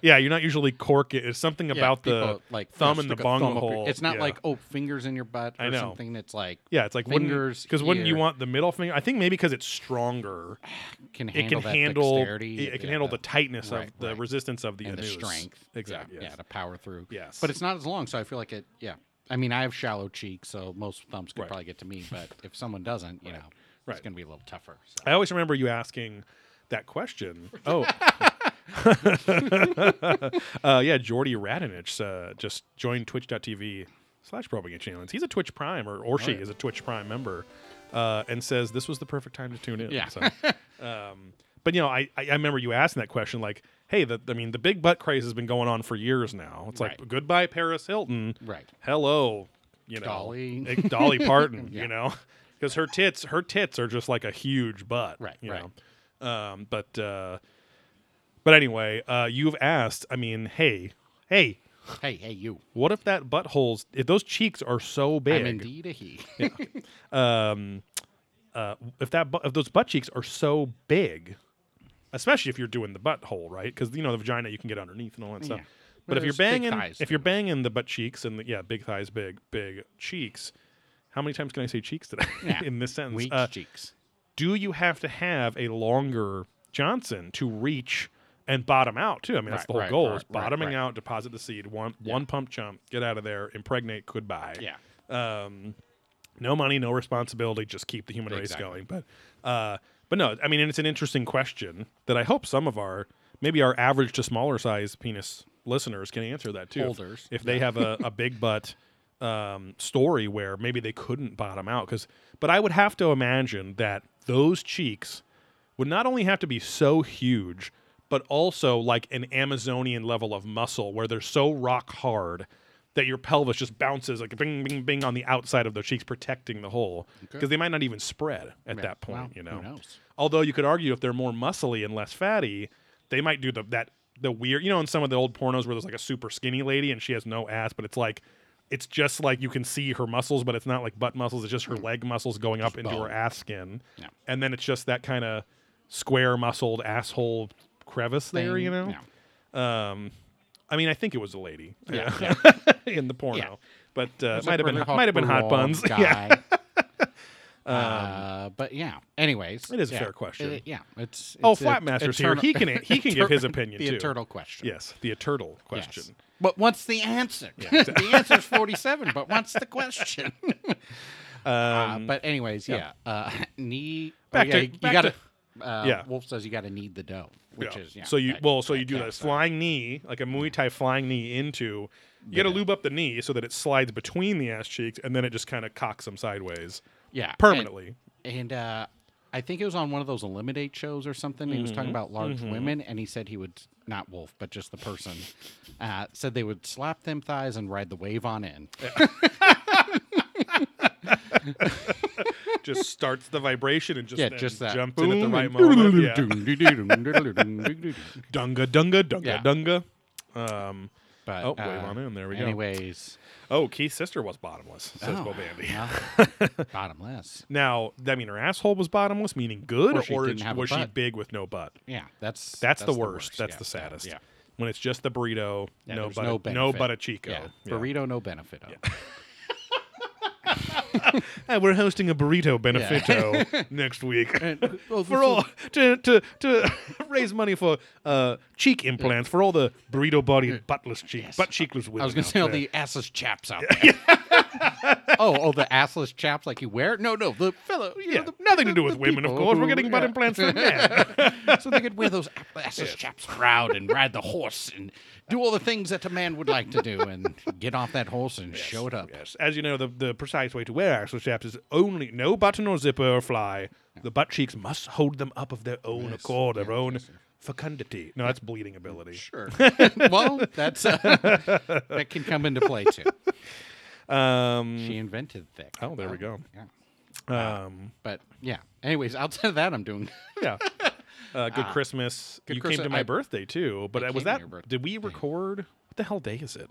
Yeah, you're not usually cork it. It's something Yeah, about the people, like thumb in the stick a thumb up your- hole. It's not Yeah. like oh fingers in your butt or I know. something. It's like yeah, it's like fingers because wouldn't you here. want the middle finger? I think maybe because it's stronger, can it can that handle dexterity. it, it can handle the tightness right, of the right. resistance of the and the anus. strength. Exactly. Yeah, yes. yeah, to power through. Yes. But it's not as long, so I feel like it. Yeah. I mean, I have shallow cheeks, so most thumbs could Right. probably get to me. But if someone doesn't, you know, Right. it's going to be a little tougher. So. I always remember you asking that question. Oh. uh, yeah, Jordy Radonich uh, just joined twitch.tv slash probing challenge. He's a Twitch Prime, or, or she yeah. is a Twitch Prime member, uh, and says this was the perfect time to tune in. Yeah. So, um, but, you know, I, I I remember you asking that question like, hey, the, I mean, the big butt craze has been going on for years now. It's like, Right. goodbye, Paris Hilton. Right. Hello, you know, Dolly. Dolly Parton, Yeah. you know, because her tits, her tits are just like a huge butt, Right, You right. know, um, but uh, but anyway, uh, you've asked. I mean, hey, hey, Hey, hey, you. what if that butthole's if those cheeks are so big? I'm indeed a he. um, uh, if that bu- if those butt cheeks are so big, especially if you're doing the butthole, right? Because you know the vagina you can get underneath and all that stuff. Yeah. But if you're banging, thighs, if you're banging the butt cheeks and the, yeah, big thighs, big big cheeks. How many times can I say cheeks today Yeah. in this sentence? Weak Uh, cheeks. do you have to have a longer Johnson to reach and bottom out too? I mean, that's Right, the whole right, goal: right, is bottoming out, deposit the seed, one Yeah. one pump chump, get out of there, impregnate, goodbye. Yeah. Um, no money, no responsibility, just keep the human Exactly. race going. But uh, but no, I mean, and it's an interesting question that I hope some of our maybe our average to smaller size penis listeners can answer that too. If- Holders, if they have a, a big butt um, story where maybe they couldn't bottom out because but i would have to imagine that those cheeks would not only have to be so huge but also like an amazonian level of muscle where they're so rock hard that your pelvis just bounces like bing bing bing on the outside of their cheeks protecting the hole because they might not even spread at Yeah. that point you who know knows? although you could argue if they're more muscly and less fatty they might do the that the weird you know in some of the old pornos where there's like a super skinny lady and she has no ass but it's like it's just like you can see her muscles but it's not like butt muscles it's just her mm. leg muscles going up into her ass skin Yeah. and then it's just that kind of square muscled asshole crevice there Thing. you know Yeah. um i mean i think it was a lady Yeah. in the porno Yeah. but uh, It's might have been might have been hot raw buns yeah Guy. uh, but yeah. Anyways, It is a yeah. fair question. Uh, yeah, it's, Oh, it's a- Flatmaster's here. eternal- He can- he can give his opinion, The too. eternal question. yes the turtle Yes. question But what's the answer? the answer is forty-seven. But what's the question? uh, um, but anyways, yeah. Uh, knee. oh, Back yeah, to- you, you back gotta. to- uh, Yeah. Wolf says you got to knead the dough, which Yeah. is yeah. so you that- well so you do that flying knee like a Muay Thai flying knee into you got to lube up the knee so that it slides between the ass cheeks and then it just kind of cocks them sideways Yeah, permanently. And uh, I think it was on one of those Eliminate shows or something. He was talking Mm-hmm. about large women, and he said he would not Wolf, but just the person uh, said they would slap them thighs and ride the wave on in. just starts the vibration and just yeah, just that. jumps Boom. in at the right moment. yeah. dunga, dunga, dunga, dunga. Um, But oh, wave on uh, in. There we go. Anyways, Oh, Keith's sister was bottomless, says Oh. Bo Bandy. well, bottomless. Now, I mean, her asshole was bottomless, meaning good, Or she or, was she big with no butt? Yeah, that's That's, the, worst. That's yeah, the saddest. Yeah, When it's just the burrito, Yeah, no there's butt, no, benefit. a chico. Yeah. Yeah. Burrito, no benefit. Of. Hey, we're hosting a burrito benefito next week And, well, for all to to to raise money for uh, cheek implants for all the burrito body buttless cheek, butt cheekless women. I was going out to say all there. the assless chaps out there. oh, oh, the assless chaps like you wear? No, no, the fellow. You yeah, know, the, nothing to do with women, of people course. We're who- getting butt yeah. implants for men. so they could wear those assless chaps proud and ride the horse and do all the things that a man would like to do and get off that horse and show it up. Yes, as you know, the, the precise way to wear axle chaps is only no button or zipper or fly. The butt cheeks must hold them up of their own Yes, accord, their yeah, own yes, fecundity. No, that's bleeding ability. Sure. well, that's uh, that can come into play too. Um, She invented thick. oh, there we go. Yeah. Um, But yeah. Anyways, outside of that, I'm doing. yeah. Uh, good Christmas. good you Christmas. came to my I- birthday too, but I uh, was that? Did we record? What the hell day is it?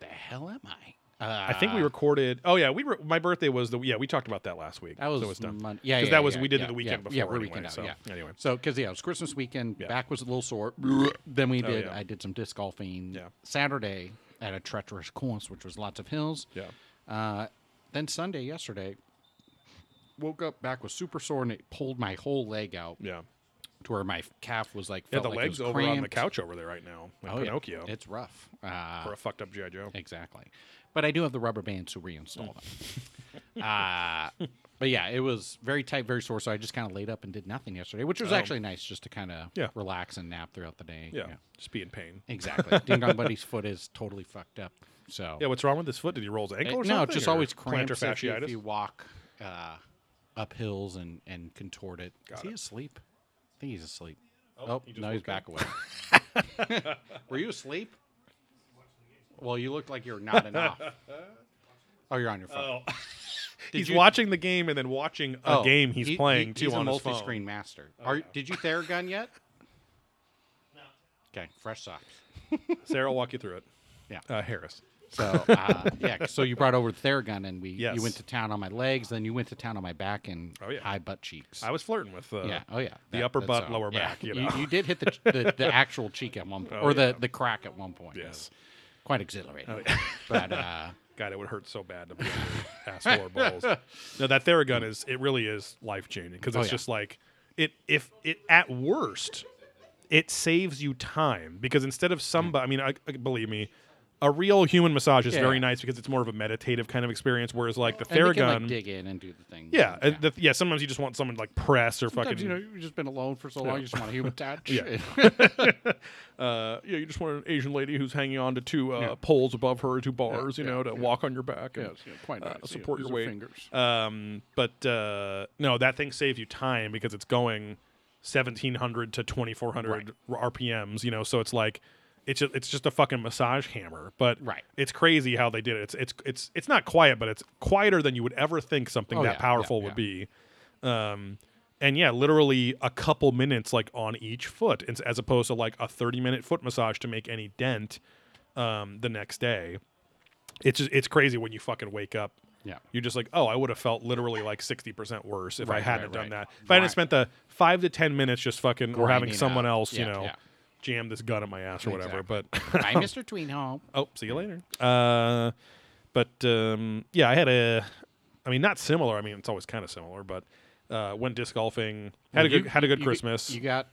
The hell am I? Uh, I think we recorded. Oh yeah, we were. My birthday was the. Yeah, we talked about that last week. That was, so it was done. Mon- yeah, 'Cause yeah, that was- yeah, we did it the weekend yeah, Yeah, we're anyway, weekend out. so, yeah. anyway. so because yeah, it was Christmas weekend. Yeah. Back was a little sore. then we Oh, did. yeah. I did some disc golfing. Yeah. Saturday at a treacherous course, which was lots of hills. Yeah. Uh, then Sunday, yesterday, woke up back was super sore and it pulled my whole leg out Yeah. To where my calf was like. Yeah, the like it legs over on the couch over there right now, like Oh, yeah. Pinocchio, It's rough. Uh, or a fucked up GI Joe. Exactly. But I do have the rubber bands to reinstall them. uh, but yeah, it was very tight, very sore. So I just kind of laid up and did nothing yesterday, which was Oh. actually nice just to kind of Yeah. relax and nap throughout the day. Yeah, just be in pain. Exactly. Ding Dong Buddy's foot is totally fucked up. So Yeah, what's wrong with his foot? Did he roll his ankle or no, something? it's just or always plantar cramps if you, if fasciitis. you walk uh, up hills and, and contort it. Got is he it. asleep? I think he's asleep. Oh, Oh, he just no, he's woke up. back away. Were you asleep? Well, you looked like you're not enough. Oh, you're on your phone. Oh. Did he's you- watching the game and then watching a Oh, game he's he- playing he- too he's on a his phone. Oh, multi-screen master. Are, did you Theragun yet? No. Okay, fresh socks. Sarah will walk you through it. Yeah. Uh, Harris. So uh, yeah, so you brought over the Theragun, and we Yes. you went to town on my legs, then you went to town on my back and Oh, yeah. high butt cheeks. I was flirting with. Uh, yeah, oh yeah, the upper that's butt, lower back, you know. you, did hit the, the the actual cheek at one point, Oh, or the yeah. the crack at one point. Yes. quite exhilarating. Oh. But uh, God, it would hurt so bad to be or balls. No, that Theragun is it really is life changing because Oh, it's yeah. just like it if it at worst it saves you time because instead of somebody, I mean, I, I- believe me, a real human massage is Yeah. very nice because it's more of a meditative kind of experience. Whereas like the and can, like, dig in and do the thing. yeah, and the, yeah, sometimes you just want someone to, like press or Sometimes, fucking you know, you've just been alone for so long, you just want a human touch. Yeah. uh, yeah, you just want an Asian lady who's hanging on to two uh, Yeah. poles above her, two bars, you yeah, know, to yeah. walk on your back. And, yeah, quite uh, nice. Yeah, support your weight. fingers. Um, but uh, no, that thing saves you time because it's going 1700 to 2400 RPMs, you know, so it's like it's just, it's just a fucking massage hammer, but Right. it's crazy how they did it. It's it's it's it's not quiet, but it's quieter than you would ever think something Oh, that yeah, yeah, powerful yeah. would be. Um, and yeah, literally a couple minutes like on each foot, as- opposed to like a 30 minute foot massage to make any dent um, the next day. It's just it's crazy when you fucking wake up Yeah. you're just like, oh, I would have felt literally like sixty percent worse if I hadn't right, done right. that. If I hadn't spent the five to ten minutes just fucking or having someone out. else, you know, yeah. Jam this gun in my ass or whatever. Exactly. But Bye, Mr. Tweenhole. oh, see you later. Uh, but um, yeah, I had a, I mean, not similar. I mean, it's always kind of similar, but uh, went disc golfing. Had a good you- had a good you- Christmas. You got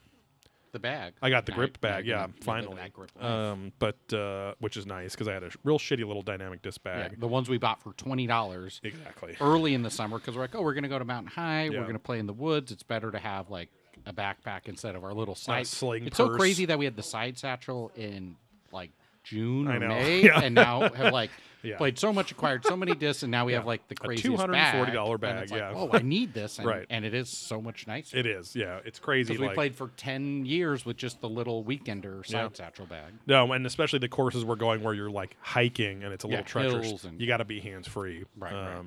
the bag. I got the Now- grip bag, you're yeah, finally. that grip. Um, but uh, which is nice because I had a sh- real shitty little dynamic disc Yeah, bag. the ones we bought for twenty dollars Exactly. early in the summer because we're like, oh, we're gonna go to Mountain High. Yeah. We're gonna play in the woods. It's better to have like a backpack instead of our little side. sling it's so crazy that we had the side satchel in like June or. May, Yeah. and now have like Yeah. played so much, acquired so many discs, and now we have like the A craziest $240 bag, bag, and it's like, yeah. Oh, I need this, and, Right. and it is so much nicer. It is. Yeah, it's crazy. Because we like, played for ten years with just the little weekender side Yeah. satchel bag. No, and especially the courses we're going where you're like hiking and it's a Yeah, little treacherous. and- you got to be hands free. Right, right.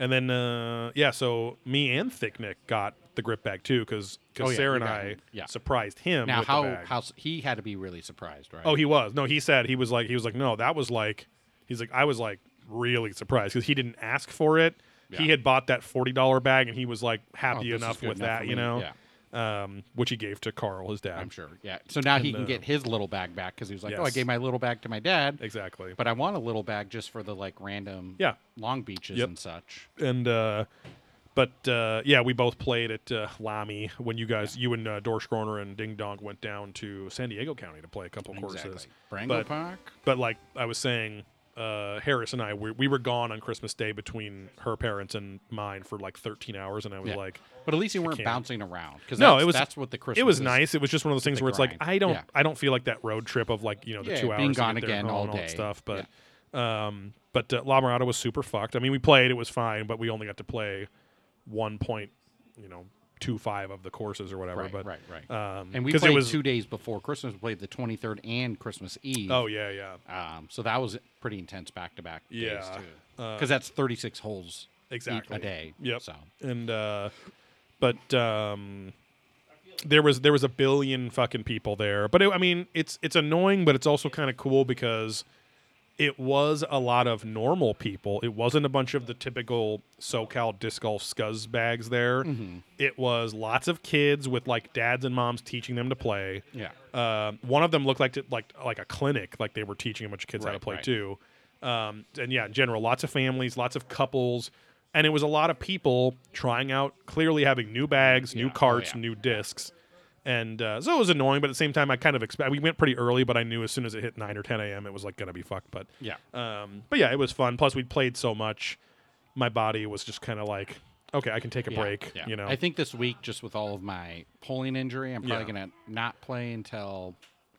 And then uh, yeah, so me and Thick Nick got the grip bag too because Oh, yeah, Sarah and I. Yeah. surprised him. Now, with how the bag. how he had to be really surprised, right? Oh, he was. No, he said he was like he was like no, that was like he's like I was like really surprised because he didn't ask for it. He had bought that forty dollar bag and he was like Oh, happy is enough with enough that, you know. Yeah. Um, which he gave to Carl, his dad. I'm sure. Yeah. So now he can uh, get his little bag back because he was like, "Oh, I gave my little bag to my dad, Exactly. but I want a little bag just for the like random Yeah. long beaches Yep. and such." and uh but uh yeah we both played at uh, lamy when you guys you and uh, dorschkroner and ding dong went down to san diego county to play a couple courses Exactly. Brango But- Park. but like i was saying uh harris and i we, we were gone on christmas day between her parents and mine for like 13 hours and i was Yeah. like But at least you weren't bouncing around because No, it was- that's what the Christmas. it was nice it was just one of those things where it's like i don't Yeah. i don't feel like that road trip of like you know the Yeah, two hours being gone again and all day. stuff but um but uh, la Mirada was super fucked i mean we played it was fine but we only got to play one point you know two five of the courses or whatever Right, but right, right. um and we played it was two days before Christmas. We played the 23rd and Christmas Eve. oh yeah yeah Um, so that was pretty intense back to back days Yeah. too. Uh, Because that's 36 holes e- exactly a day. Yep. So and uh but um there was there was a billion fucking people there but it, i mean it's it's annoying but it's also kind of cool because it was a lot of normal people it wasn't a bunch of the typical socal disc golf scuzz bags there Mm-hmm. it was lots of kids with like dads and moms teaching them to play yeah. um, one of them looked like t- like like a clinic, like they were teaching a bunch of kids how to play right. too. Um, and yeah, in general, lots of families, lots of couples, and it was a lot of people trying out, clearly having new bags, new Yeah. Oh, carts, yeah. new discs. And uh, so it was annoying, but at the same time, I kind of expect. We went pretty early, but I knew as soon as it hit nine or ten a.m., it was like gonna be fucked. But Yeah. um, but yeah, it was fun. Plus, we played so much, my body was just kind of like, okay, I can take a Yeah, break. yeah. You know, I think this week, just with all of my pulling injury, I'm probably Yeah. gonna not play until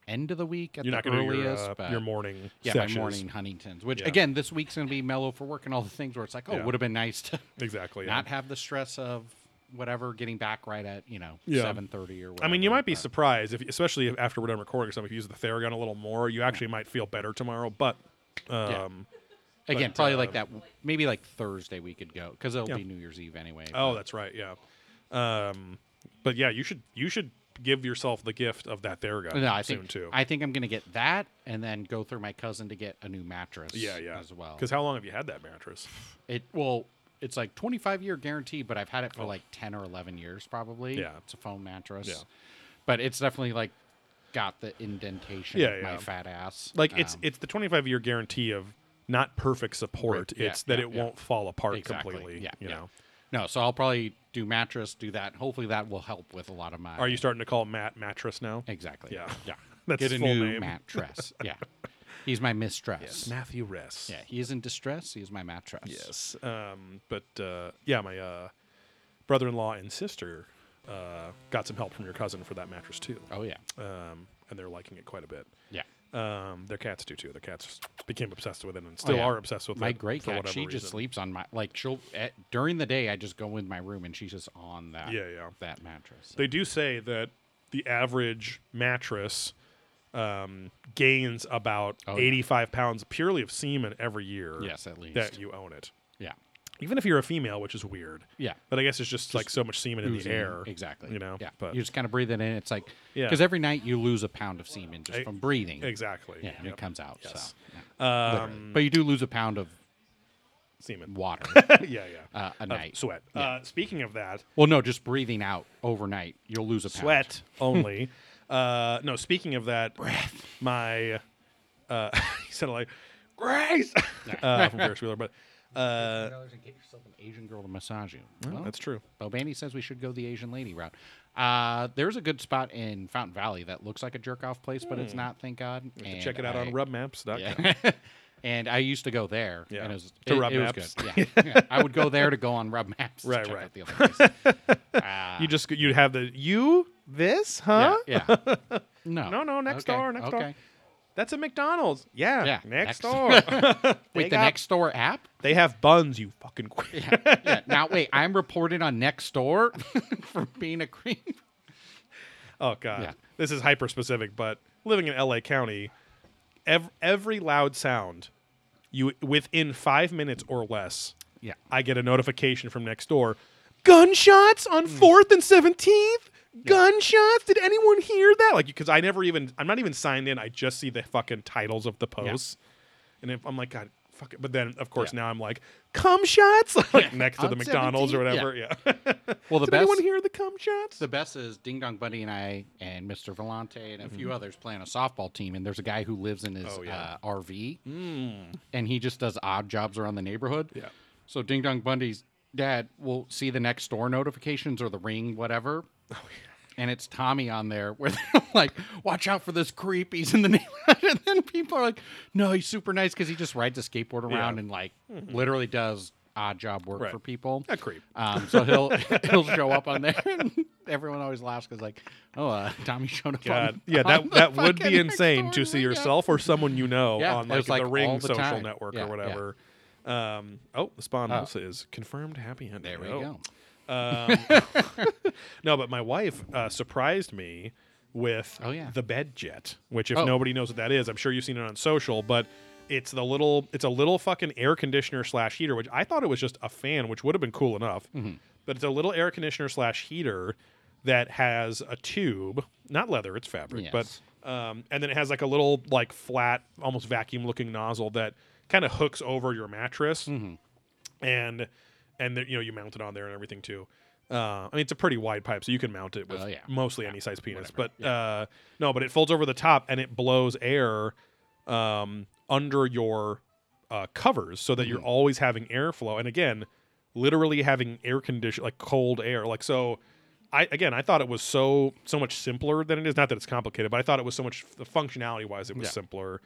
end of the week at you're the not gonna do earliest. your, uh, but your morning. yeah, sessions. my morning Huntingtons. Which Yeah. again, this week's gonna be mellow for work and all the things where it's like, oh, Yeah. would have been nice to Exactly. not have the stress of whatever getting back right at you know Yeah. seven thirty or. whatever. I mean, you might be but- surprised if, especially if after we're done recording something, if you use the Theragun a little more, you actually might feel better tomorrow. But, um, again but, probably uh, like that. Maybe like Thursday we could go because it'll Yeah. be New Year's Eve anyway. oh, that's right, yeah. Um, but yeah, you should you should give yourself the gift of that Theragun No, I soon think too. I think I'm gonna get that, and then go through my cousin to get a new mattress. yeah, yeah. as well. Because how long have you had that mattress? It well, it's like 25 year guarantee, but I've had it for like 10 or 11 years probably. Oh. Yeah. it's a foam mattress. Yeah. but it's definitely like got the indentation Yeah, of my fat ass. Like it's Um, it's the 25 year guarantee of not perfect support. Right, yeah, it's that it yeah. won't fall apart exactly. completely. Yeah, you yeah. know. No, so I'll probably do mattress, do that. Hopefully that will help with a lot of my. Are you starting to call Matt mattress now? exactly? Yeah. yeah. That's Get a full new name. mattress. yeah, he's my mistress. Matthew Ress. Yeah, he is in distress. He is my mattress. Yes. Um, but uh, yeah, my uh, brother-in-law and sister uh, got some help from your cousin for that mattress too, Oh yeah. um, and they're liking it quite a bit. Yeah. Um, their cats do too. Their cats became obsessed with it and still Oh, yeah. are obsessed with My it. great for cat, she just sleeps on my like she'll at, during the day. I just go in my room and she's just on that. Yeah, yeah. That mattress. They do say that the average mattress um, gains about Oh, yeah. 85 pounds purely of semen every year. Yes, at least. that you own it. yeah. Even if you're a female, which is weird. Yeah. But I guess it's just, like so much semen in the air. Exactly. You know. Yeah. But you just kind of breathe it in. It's like Yeah. because every night you lose a pound of semen just I- from breathing. exactly. Yeah, and Yep. it comes out. Yes. So, yeah. Um, but you do lose a pound of semen. water yeah, yeah. uh, a Of night. sweat. Uh, speaking of that, Well, no, just breathing out overnight, you'll lose a pound. sweat only. uh, no, speaking of that, my uh, he sounded like Grace uh, from Ferris Bueller, but uh, dollars and get yourself an Asian girl to massage you. Well, that's true. Bobani says we should go the Asian lady route. Uh, there's a good spot in Fountain Valley that looks like a jerk off place, but it's not. Thank God. you And Check it out I- on rubmaps.com. Yeah. and I used to go there. Yeah. And it was, To it, Rub it was Maps. good. Yeah. yeah. I would go there to go on Rub Maps. to Right, check right. out the other places. Uh, You just you'd have the you this huh? yeah. yeah. No. No, no, next Okay, door, next door. That's a McDonald's. Yeah, Yeah, next, next- door. Wait, the got- next door app? they have buns. You fucking quit. yeah. Now wait, I'm reported on next door for being a creep. Oh god, Yeah. this is hyper specific, but living in L.A. County, ev- every loud sound, you within five minutes or less, Yeah. I get a notification from next door. Gunshots on hmm. Fourth and Seventeenth. Gunshots. Did anyone hear that? Like, because I never even, I'm not even signed in. I just see the fucking titles of the posts, and if, I'm like, God, fuck it. But then, of course, now I'm like, cum shots, like next to On the McDonald's or 17th, whatever. Yeah. Well, the Did best anyone hear the cum shots? the best is Ding Dong Buddy and I and Mr. Volante and a few others playing a softball team. And there's a guy who lives in his Mm-hmm. Oh, yeah. uh, RV, and he just does odd jobs around the neighborhood. Yeah. So Ding Dong Bundy's dad will see the next door notifications or the ring, whatever. Oh, And it's Tommy on there where they're like, watch out for this creep. He's in the neighborhood. And then people are like, no, he's super nice because he just rides a skateboard around Yeah. Mm-hmm. and like literally does odd job work Right. for people. A creep. Um, so he'll he'll show up on there, and everyone always laughs because like, oh, uh, Tommy showed up. God, on, yeah, that that would be insane to see yourself or someone you know Yeah, on it like the Ring the social time. network Yeah, or yeah. whatever. Um, oh, the spawn also is confirmed happy ending. There we Oh. go. Um, no, but my wife uh, surprised me with Oh, yeah. the bed jet, which if Oh. nobody knows what that is, I'm sure you've seen it on social, but it's the little it's a little fucking air conditioner slash heater, which I thought it was just a fan, which would have been cool enough. Mm-hmm. But it's a little air conditioner slash heater that has a tube, not leather, it's fabric, Yes. but um, and then it has like a little like flat, almost vacuum looking nozzle that kind of hooks over your mattress Mm-hmm. and and you know you mount it on there and everything too. Uh, I mean, it's a pretty wide pipe, so you can mount it with Oh, yeah. mostly any size penis. whatever. But uh, no, but it folds over the top and it blows air um, under your uh, covers, so that you're Mm-hmm. always having airflow. And again, literally having air condition, like cold air. Like so, I again, I thought it was so so much simpler than it is. Not that it's complicated, but I thought it was so much the functionality wise, it was Yeah. simpler.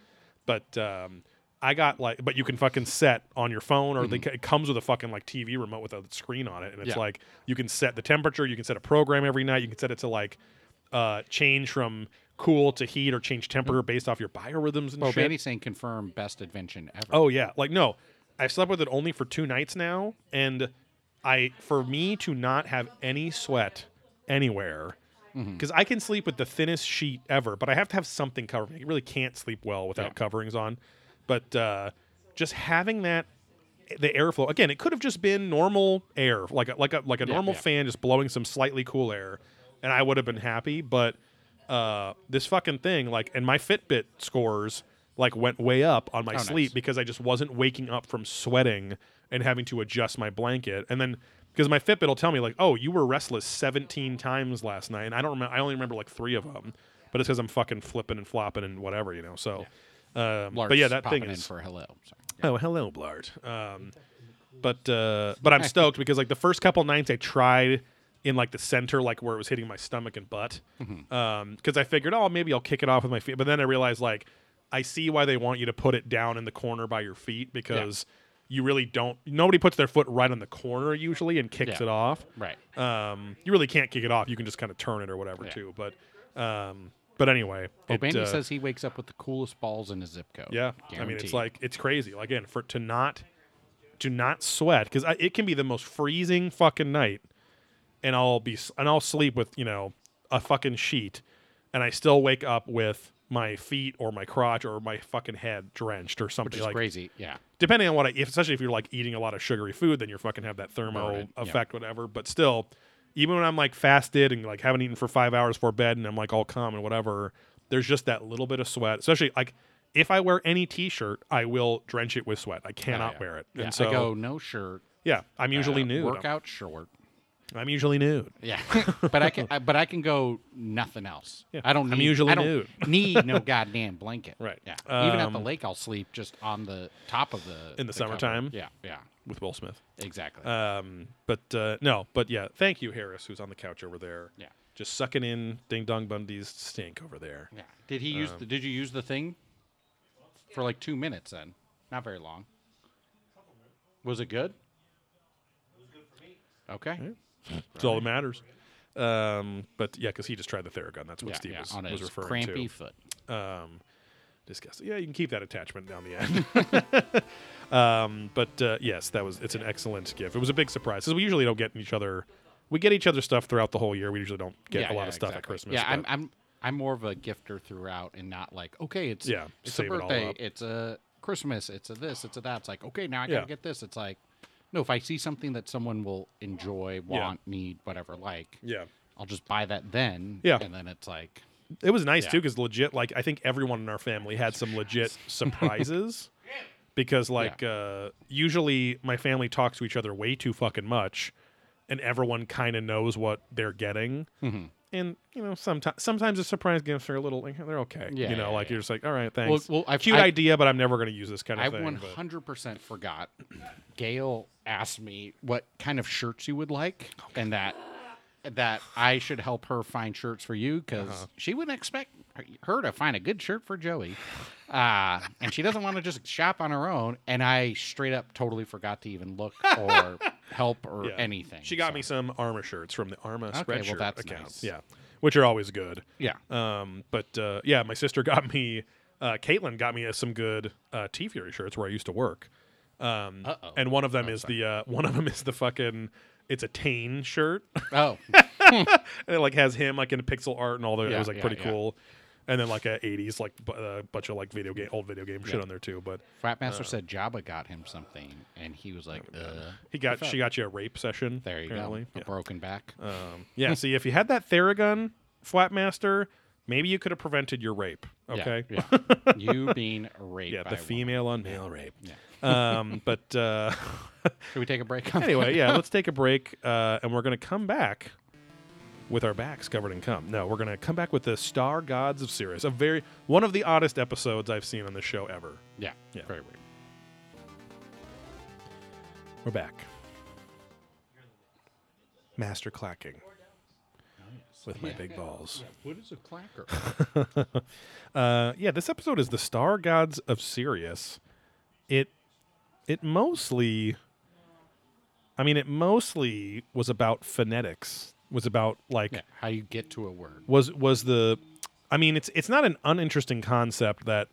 But um, I got like, but you can fucking set on your phone, or they, it comes with a fucking like TV remote with a screen on it, and it's Mm-hmm. Yeah. like you can set the temperature, you can set a program every night, you can set it to like uh, change from cool to heat or change temperature based off your biorhythms and Well, shit. Vanny's saying confirm best invention ever. Oh yeah, like no, I've slept with it only for two nights now, and I for me to not have any sweat anywhere because I can sleep with the thinnest sheet ever, but I have to have something covering. You really can't sleep well without Yeah. coverings on, but uh, just having that the airflow again, it could have just been normal air, like a, like a like a Yeah, normal yeah. fan just blowing some slightly cool air. and I would have been happy. But uh, this fucking thing, like, and my Fitbit scores like went way up on my Oh, sleep nice. because I just wasn't waking up from sweating and having to adjust my blanket, and then. Because my Fitbit will tell me like, oh, you were restless 17 times last night, and I don't remember. I only remember like three of them, but it's because I'm fucking flipping and flopping and whatever, you know. So, um, but yeah, that thing is for hello. Sorry. Oh, hello, Blart. Um, but uh, but I'm stoked because like the first couple nights I tried in like the center, like where it was hitting my stomach and butt, because I figured, oh, maybe I'll kick it off with my feet. But then I realized like I see why they want you to put it down in the corner by your feet because you really don't. Nobody puts their foot right on the corner usually and kicks Yeah. it off. Right. Um, you really can't kick it off. You can just kind of turn it or whatever Yeah. too. But um, but anyway, Well, it, Bandy uh, says he wakes up with the coolest balls in his zip code. yeah, I mean it's Guaranteed. like it's crazy. Like, Again, for to not to not sweat because it can be the most freezing fucking night, and I'll be s- and I'll sleep with you know a fucking sheet, and I still wake up with my feet or my crotch or my fucking head drenched or something which is like crazy. Yeah. depending on what I, if, especially if you're like eating a lot of sugary food, then you're fucking have that thermo Burn it, yeah. effect, whatever. But still, even when I'm like fasted and like haven't eaten for five hours before bed and I'm like all calm and whatever, there's just that little bit of sweat. Especially like if I wear any t-shirt, I will drench it with sweat. I cannot Oh, yeah. wear it. Yeah. And so I go no shirt. yeah, I'm usually uh, nude. Workout short. I'm usually nude. Yeah, but I can, I, but I can go nothing else. Yeah, I don't. Need, I'm usually I don't nude. need no goddamn blanket. Right. Yeah. Even at the Um, lake, I'll sleep just on the top of the In the cover. summertime? Yeah. Yeah. With Will Smith. Exactly. Um, but uh, no, but yeah, thank you, Harris, who's on the couch over there. Yeah. Just sucking in Ding Dong Bundy's stink over there. yeah. Did he use? um, the, did you use the thing for like two minutes? Then, not very long. Was it good? Okay. That's all that matters. Um, but yeah, because he just tried the Theragun. That's what Yeah, Steve yeah, was, on was his referring crampy foot. to. Um, disgusting. Yeah, you can keep that attachment down the end. um, but uh, yes, that was it's an excellent gift. It was a big surprise because we usually don't get each other. We get each other stuff throughout the whole year. We usually don't get yeah, a lot yeah, of stuff at. Christmas. Yeah, I'm, I'm I'm more of a gifter throughout, and not like okay, it's Yeah, it's a save it birthday, it's a Christmas, it's a this, it's a that. It's like okay, now I gotta get this. It's like no, if I see something that someone will enjoy, Yeah. want, need, whatever, like, yeah. I'll just buy that then. Yeah. and then it's like It was nice Yeah. too because legit, like I think everyone in our family had some legit surprises. Because like uh, usually my family talks to each other way too fucking much, and everyone kind of knows what they're getting. Mm-hmm. And you know, sometimes sometimes the surprise gifts are a little they're okay. Yeah, you know, yeah, like yeah. you're just like, all right, thanks. well, I've- Cute I- idea, but I'm never going to use this kind I of thing. but- 100% forgot. Gail asked me what kind of shirts you would like, and that that I should help her find shirts for you because Uh-huh. she wouldn't expect her to find a good shirt for Joey, uh, and she doesn't want to just shop on her own. And I straight up totally forgot to even look or help or Yeah. anything. She got so- me some Arma shirts from the Arma Okay, spreadshirt well, that's account. nice. Yeah, which are always good. Yeah. Um, but uh, yeah, my sister got me. Uh, Caitlin got me uh, some good uh, TeeFury shirts where I used to work. Um, and one of them is the uh, one of them is the fucking it's a Tane shirt. Oh, and it like has him like in a pixel art and all that. it was like yeah, pretty yeah. cool. And then like a '80s like bu- uh, bunch of like video game old video game shit on there too. But Fratmaster said Jabba got him something, and he was like, uh, he got she got you a rape session. "There you apparently. go, a broken back." Yeah. Um, yeah. See, if you had that Theragun, Flatmaster, maybe you could have prevented your rape. Okay. Yeah, you being raped. Yeah, the a woman. female on male rape. Yeah. Um, but uh, Should we take a break? Anyway, yeah, let's take a break, uh, and we're gonna come back with our backs covered in cum. No, we're gonna come back with the Star Gods of Sirius, a very one of the oddest episodes I've seen on the show ever. Yeah, Yeah. very weird. We're back. Master clacking with my big balls. What is a clacker? Uh, yeah, this episode is the Star Gods of Sirius. It it mostly I mean it mostly was about phonetics. Was about like yeah, how you get to a word. was was the I mean it's it's not an uninteresting concept that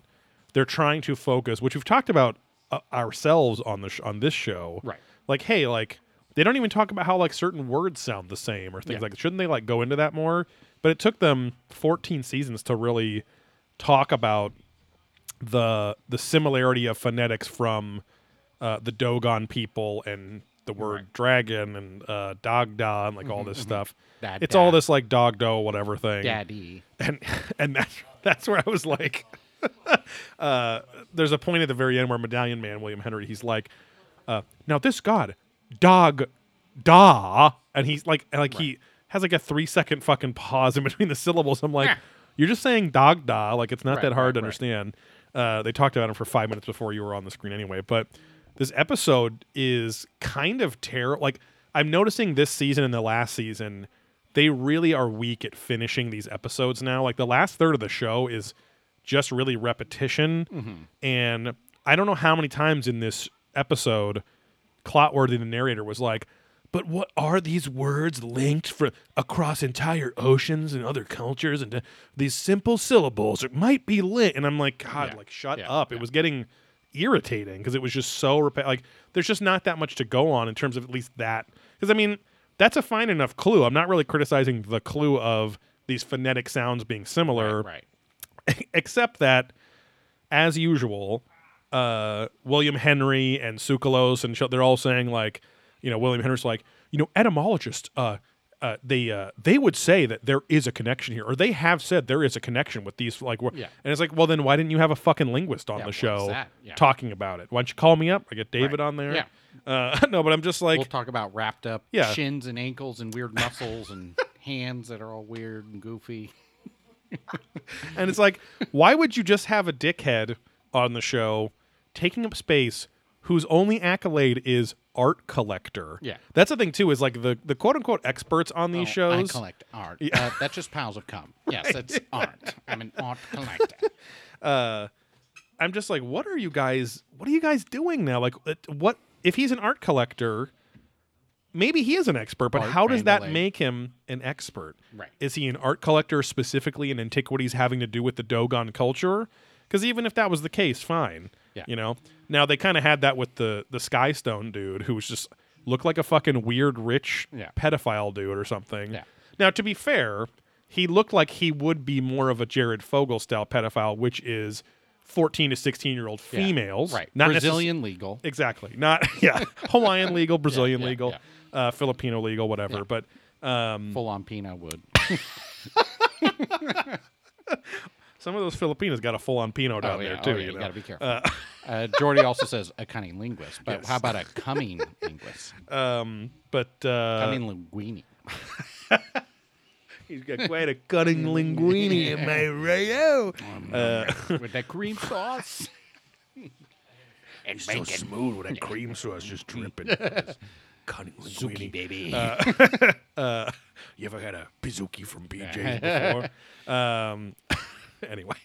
they're trying to focus, which we've talked about uh, ourselves on the sh- on this show. Right. Like hey, like they don't even talk about how like certain words sound the same or things Yeah. like shouldn't they like go into that more? But it took them 14 seasons to really talk about the the similarity of phonetics from uh, the Dogon people and the word Right. dragon and uh, dog da and like all this stuff. Dad, it's all this like dog do whatever thing. Daddy. and and that's that's where I was like, uh, there's a point at the very end where Medallion Man William Henry he's like, uh, now this god dog da, and he's like like he has like a three second fucking pause in between the syllables. I'm like, you're just saying dog da, like it's not Right, that hard right, to right. understand. Uh, they talked about him for five minutes before you were on the screen anyway, but this episode is kind of terrible. Like I'm noticing this season and the last season, they really are weak at finishing these episodes now. Like the last third of the show is just really repetition, and I don't know how many times in this episode, Clotworthy, the narrator, was like. But what are these words linked for across entire oceans and other cultures and uh, these simple syllables it might be lit and I'm like god Yeah, like shut yeah, up it was getting irritating because it was just so repa- like there's just not that much to go on in terms of at least that because I mean that's a fine enough clue I'm not really criticizing the clue of these phonetic sounds being similar Right. except that, as usual, uh, William Henry and Tsoukalos and they're all saying like, you know, William Henry's like, you know, etymologists, uh, uh, they uh, they would say that there is a connection here, or they have said there is a connection with these like, wor- Yeah. and it's like, well, then why didn't you have a fucking linguist on Yeah, the show? Yeah. talking about it? Why don't you call me up? I get David Right. on there. Yeah. Uh, no, but I'm just like, we'll talk about wrapped up Yeah. shins and ankles and weird muscles and hands that are all weird and goofy. And it's like, why would you just have a dickhead on the show taking up space whose only accolade is art collector? Yeah. That's the thing too, is like the, the quote unquote experts on these Oh, shows. I collect art. Yeah. Uh, that's just piles of cum. Yes, it's art. I'm an art collector. Uh, I'm just like, what are you guys what are you guys doing now? Like uh, what if he's an art collector, maybe he is an expert, but Art how does that make him an expert? Right. Is he an art collector specifically in antiquities having to do with the Dogon culture? Because even if that was the case, fine. Yeah. You know? Now they kind of had that with the the Skystone dude who was just looked like a fucking weird rich Yeah. pedophile dude or something. Yeah. Now to be fair, he looked like he would be more of a Jared Fogle style pedophile, which is 14 to 16 year old Yeah. females. Right. Not necess- Brazilian legal. Exactly. Not yeah. Hawaiian legal, Brazilian yeah, legal, Uh, Filipino legal, whatever. But um, Full on peanut wood. some of those Filipinos got a full on Pinot down oh, yeah. there too. oh, yeah, you you got to be careful. Uh, Jordy also says a cunning linguist, but Yes. how about a coming linguist? Um, but uh, Cunning linguini. he's got quite a cutting linguini in my rayo. Uh, with that cream sauce. and so smooth with that cream sauce just dripping. cutting Zuki, baby. Uh, you ever had a pizookie from BJ's before? um, anyway.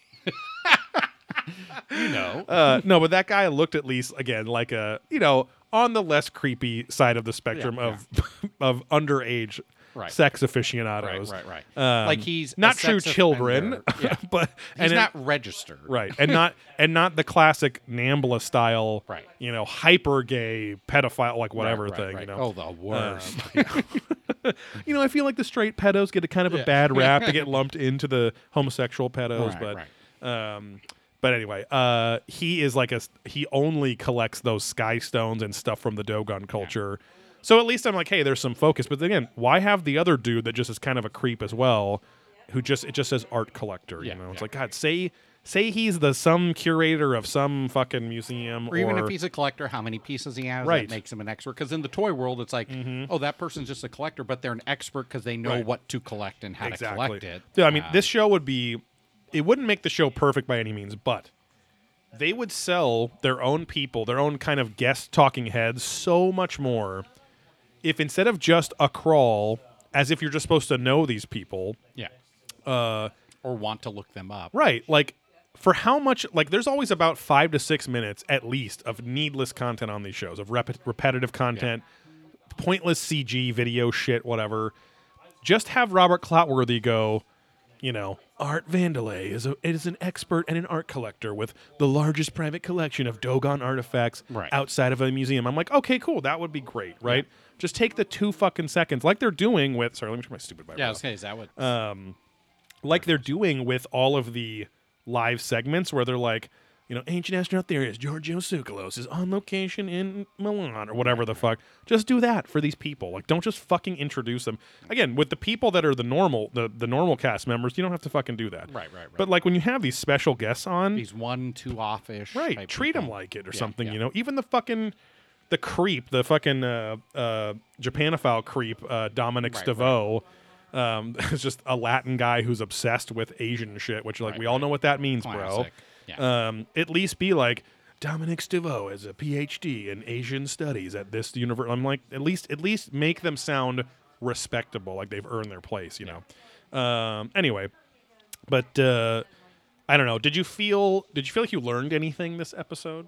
you know. Uh, no, but that guy looked at least again like a you know on the less creepy side of the spectrum Yeah, of of underage Right. sex aficionados. right, right. Um, like he's not true children. Yeah. but He's and it- not registered. right, and not and not the classic Nambla style, Right. You know, hyper gay pedophile like whatever right, thing. right. You know, Oh, the worst. you know, I feel like the straight pedos get a kind of a bad rap. they get lumped into the homosexual pedos, Right, but right. um, but anyway, uh, he is like a he only collects those sky stones and stuff from the Dogon culture. So at least I'm like, hey, there's some focus. But again, why have the other dude that just is kind of a creep as well, who just it just says art collector? Yeah, you know, it's yeah. like God, say say he's the some curator of some fucking museum, or even if he's a collector, how many pieces he has Right. that makes him an expert. Because in the toy world, it's like, oh, that person's just a collector, but they're an expert because they know Right. what to collect and how to collect it. Yeah, I mean, Uh, this show would be, it wouldn't make the show perfect by any means, but they would sell their own people, their own kind of guest talking heads, so much more if instead of just a crawl, as if you're just supposed to know these people, yeah, uh, or want to look them up. right? Like, for how much, like, there's always about five to six minutes at least of needless content on these shows, of rep- repetitive content, pointless CG video shit, whatever. Just have Robert Clotworthy go, you know, Art Vandelay is a is an expert and an art collector with the largest private collection of Dogon artifacts Right. outside of a museum. I'm like, okay, cool, that would be great, right? Just take the two fucking seconds, like they're doing with. Sorry, let me turn my stupid Yeah, I off was gonna say, is that what? Uh, like they're doing with all of the live segments where they're like you know, ancient astronaut theorist Giorgio Tsoukalos is on location in Milan or whatever the fuck. Just do that for these people. Like, don't just fucking introduce them. Again, with the people that are the normal, the the normal cast members, you don't have to fucking do that. Right, right, right. But like when you have these special guests on, these one, two offish. right, treat them like it or Yeah, something. yeah. You know, even the fucking the creep, the fucking uh, uh, Japanophile creep, uh, Dominic Right, Stavo. Um, is just a Latin guy who's obsessed with Asian shit, which like Right, we all right. know what that means, bro Classic. Yeah. um, at least be like Dominic Stivo has a PhD in Asian studies at this university. I'm like, at least at least make them sound respectable, like they've earned their place, you know. Um, anyway, but uh, I don't know. Did you feel? Did you feel like you learned anything this episode?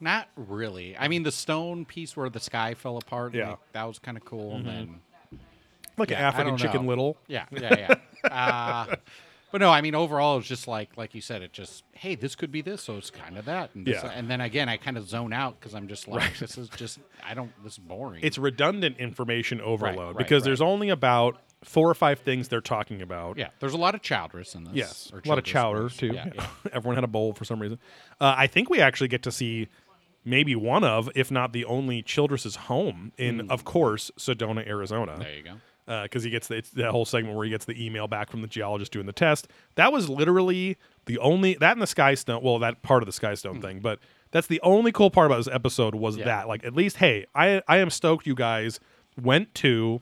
Not really. I mean, the stone piece where the sky fell apart. Yeah. like, that was kind of cool. And then, Like Yeah, an African Chicken know. Little. yeah, yeah, yeah. uh, but no, I mean, overall, it's just like, like you said, it just, hey, this could be this, so it's kind of that. And, this, Yeah. and then again, I kind of zone out because I'm just like, this is just, I don't, this is boring. It's redundant information overload right, because there's only about four or five things they're talking about. yeah, there's a lot of chowders in this. Yes, or a lot of Childress chowder roast. too. Yeah, yeah. Everyone had a bowl for some reason. Uh, I think we actually get to see maybe one of, if not the only, Childress's home in, of course, Sedona, Arizona. Hmm. There you go. Uh, because he gets the, it's that whole segment where he gets the email back from the geologist doing the test. That was literally the only that and the sky stone. Well, that part of the sky stone hmm. thing, but that's the only cool part about this episode was. Yeah. that. Like, at least, hey, I I am stoked you guys went to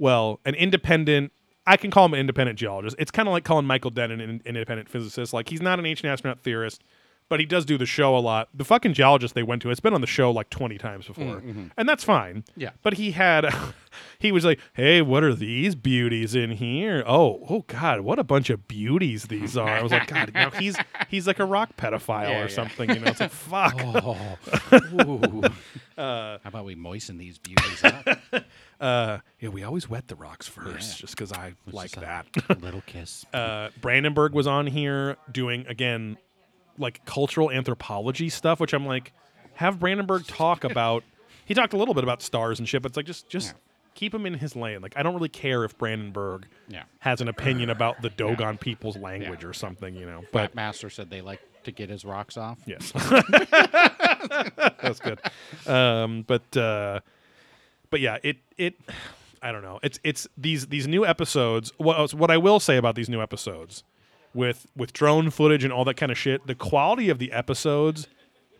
well, an independent. I can call him an independent geologist. It's kind of like calling Michael Denton an independent physicist. Like he's not an ancient astronaut theorist, but he does do the show a lot. The fucking geologist they went to, it's been on the show like twenty times before, and that's fine. Yeah. But he had, he was like, "Hey, what are these beauties in here? Oh, oh God, what a bunch of beauties these are." I was like, "God, now he's he's like a rock pedophile Yeah, or yeah. something." You know, it's like, "Fuck." Oh, Ooh. How about we moisten these beauties up? Uh, yeah, we always wet the rocks first, Yeah. just because I like that. little kiss. uh, Brandenburg was on here doing again like cultural anthropology stuff, which I'm like, have Brandenburg talk about. He talked a little bit about stars and shit, but it's like just just Yeah. keep him in his lane. Like I don't really care if Brandenburg Yeah. has an opinion about the Dogon people's language or something, you know. But But Master said they like to get his rocks off. Yes. That's good. Um, but uh, but yeah, it it I don't know. It's it's these these new episodes. What what I will say about these new episodes with with drone footage and all that kind of shit, the quality of the episodes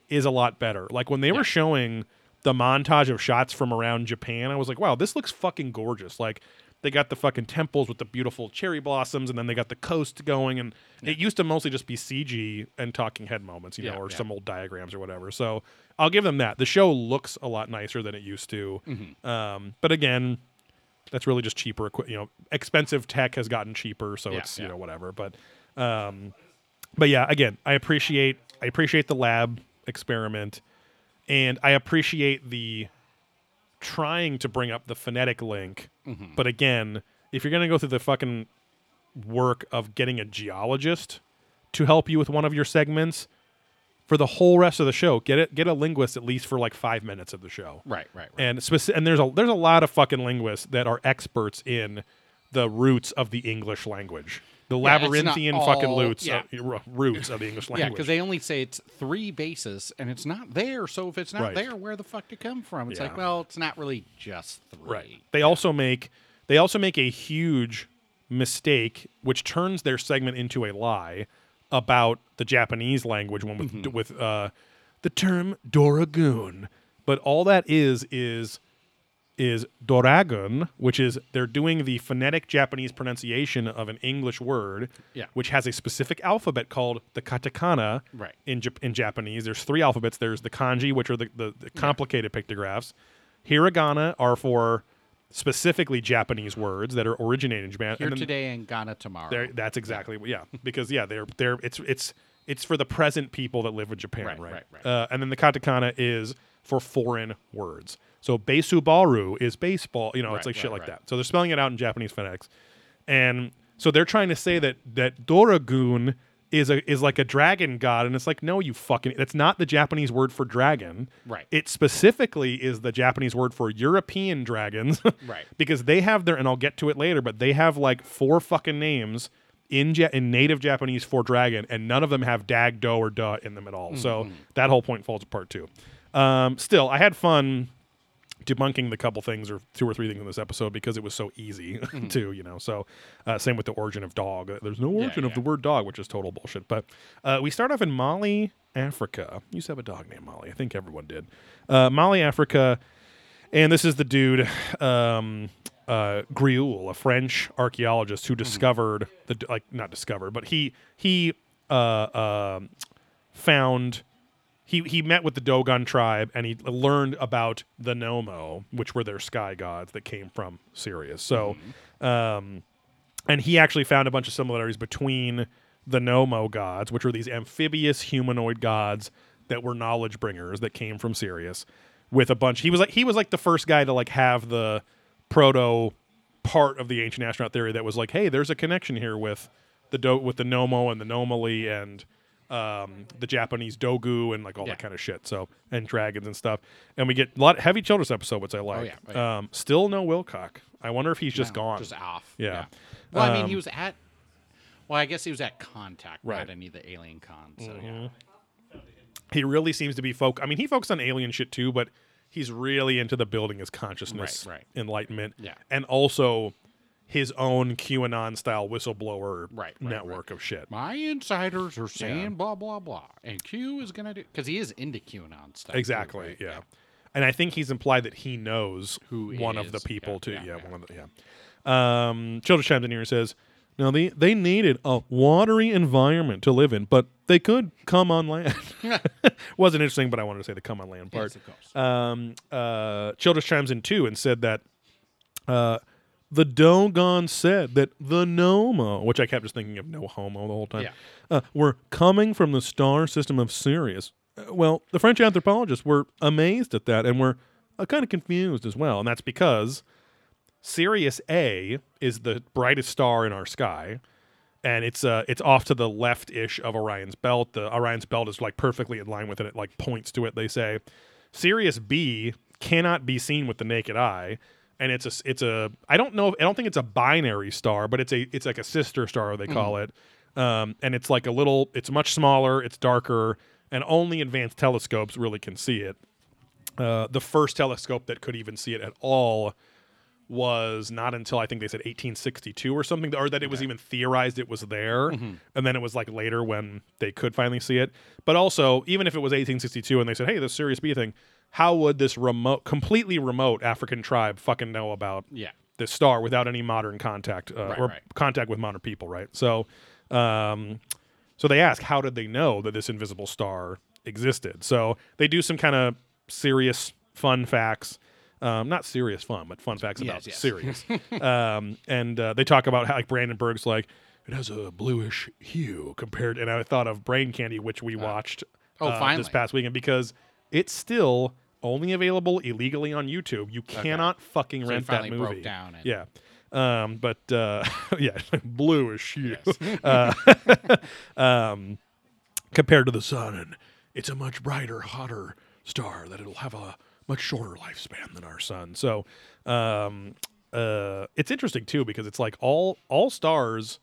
is a lot better. Like when they were showing the montage of shots from around Japan, I was like, wow, this looks fucking gorgeous. Like they got the fucking temples with the beautiful cherry blossoms, and then they got the coast going. And it used to mostly just be CG and talking head moments, you Yeah, know, or yeah. some old diagrams or whatever. So I'll give them that. The show looks a lot nicer than it used to. Mm-hmm. Um, but again, that's really just cheaper. You know, expensive tech has gotten cheaper, so Yeah, it's you know whatever. But um, but yeah, again, I appreciate I appreciate the lab experiment, and I appreciate the trying to bring up the phonetic link. Mm-hmm. But again, if you're gonna go through the fucking work of getting a geologist to help you with one of your segments for the whole rest of the show, get it get a linguist at least for like five minutes of the show. Right, right, right. And speci- and there's a there's a lot of fucking linguists that are experts in the roots of the English language, the Yeah, labyrinthian fucking all- roots yeah. of, roots of the English language. yeah, because they only say it's three bases, and it's not there. So if it's not Right. there, where the fuck did it come from? It's Yeah. like, well, it's not really just three. Right. They also make they also make a huge mistake, which turns their segment into a lie about the Japanese language one with Mm-hmm. with uh, the term Doragoon. But all that is is is Doragon, which is they're doing the phonetic Japanese pronunciation of an English word, Yeah. which has a specific alphabet called the katakana Right. in Jap- in Japanese. There's three alphabets. There's the kanji, which are the, the, the complicated pictographs. Hiragana are for specifically Japanese words that are originated in Japan. Here and then today and Ghana tomorrow. that's exactly yeah, because yeah, they're they're it's it's it's for the present people that live in Japan, Right, right? right, right. Uh, and then the katakana is for foreign words. So besubaru is baseball. You know, it's Right, like shit like right. that. So they're spelling it out in Japanese phonetics, and so they're trying to say that that Doragoon is a is like a dragon god, and it's like no, you fucking that's not the Japanese word for dragon. Right. It specifically is the Japanese word for European dragons. Right. because they have their and I'll get to it later, but they have like four fucking names in ja- in native Japanese for dragon, and none of them have dag, do, or duh in them at all. So that whole point falls apart too. Um, still, I had fun debunking the couple things or two or three things in this episode because it was so easy too, you know. So uh, same with the origin of dog. There's no origin of yeah. the word dog, which is total bullshit. But uh, we start off in Mali, Africa. You used to have a dog named Molly. I think everyone did. Uh, Mali, Africa, and this is the dude. Um, uh, Griaule, a French archaeologist who discovered the like not discovered, but he he uh, um found he he met with the Dogon tribe and he learned about the Nommo, which were their sky gods that came from Sirius. So, um, and he actually found a bunch of similarities between the Nommo gods, which were these amphibious humanoid gods that were knowledge bringers that came from Sirius, with a bunch. He was like he was like the first guy to like have the proto part of the ancient astronaut theory that was like, hey, there's a connection here with the do- with the Nommo and the Nomali and um, the Japanese Dogu and like all Yeah. that kind of shit. So and dragons and stuff. And we get a lot heavy children's episode, which I like. yeah, oh, yeah. Um, still no Wilcock. I wonder if he's just No, gone. Just off. Yeah. Well, I mean, Um, he was at. Well, I guess he was at contact, Right. not any of the alien cons. So yeah. he really seems to be folk. I mean, he focused on alien shit too, but he's really into the building his consciousness, Right, right. enlightenment, Yeah. and also his own QAnon style whistleblower Right, right, network of shit. My insiders are saying Yeah. blah blah blah, and Q is gonna do because he is into QAnon stuff. too, Exactly. right? yeah. And I think he's implied that he knows Who one of the people Yeah, too. yeah, Yeah, yeah. one of the yeah. Um, Childress chimes in here says, "No, they they needed a watery environment to live in, but they could come on land." Wasn't interesting, but I wanted to say the come on land part. Yes, of course. um, uh, Childress chimes in too and said that uh, the Dogon said that the Nommo, which I kept just thinking of no homo the whole time, Yeah. uh, were coming from the star system of Sirius. Uh, well, the French anthropologists were amazed at that and were uh, kind of confused as well, and that's because Sirius A is the brightest star in our sky and it's uh it's off to the left ish of Orion's belt. The Orion's belt is like perfectly in line with it. It like points to it. They say Sirius B cannot be seen with the naked eye, and it's a it's a I don't know I don't think it's a binary star, but it's a it's like a sister star they call it. Um, and it's like a little it's much smaller, it's darker, and only advanced telescopes really can see it. Uh, the first telescope that could even see it at all was not until I think they said 1862 or something, or that it was even theorized it was there, and then it was like later when they could finally see it. But also, even if it was 1862 and they said, "Hey, this Sirius B thing," how would this remote, completely remote African tribe fucking know about Yeah. this star without any modern contact uh, Right, or right. contact with modern people, right? So, um, so they ask, how did they know that this invisible star existed? So they do some kind of serious fun facts. Um, not serious fun, but fun facts about yes. serious. um, and uh, they talk about how like Brandenburg's like it has a bluish hue compared. And I thought of Brain Candy, which we watched oh, uh, this past weekend because it's still only available illegally on YouTube. You cannot fucking So he rent that finally movie. broke down and- Yeah. Um, but uh, yeah, bluish hue uh, um, compared to the sun, and it's a much brighter, hotter star that it'll have a much shorter lifespan than our sun. So um, uh, it's interesting too because it's like all all stars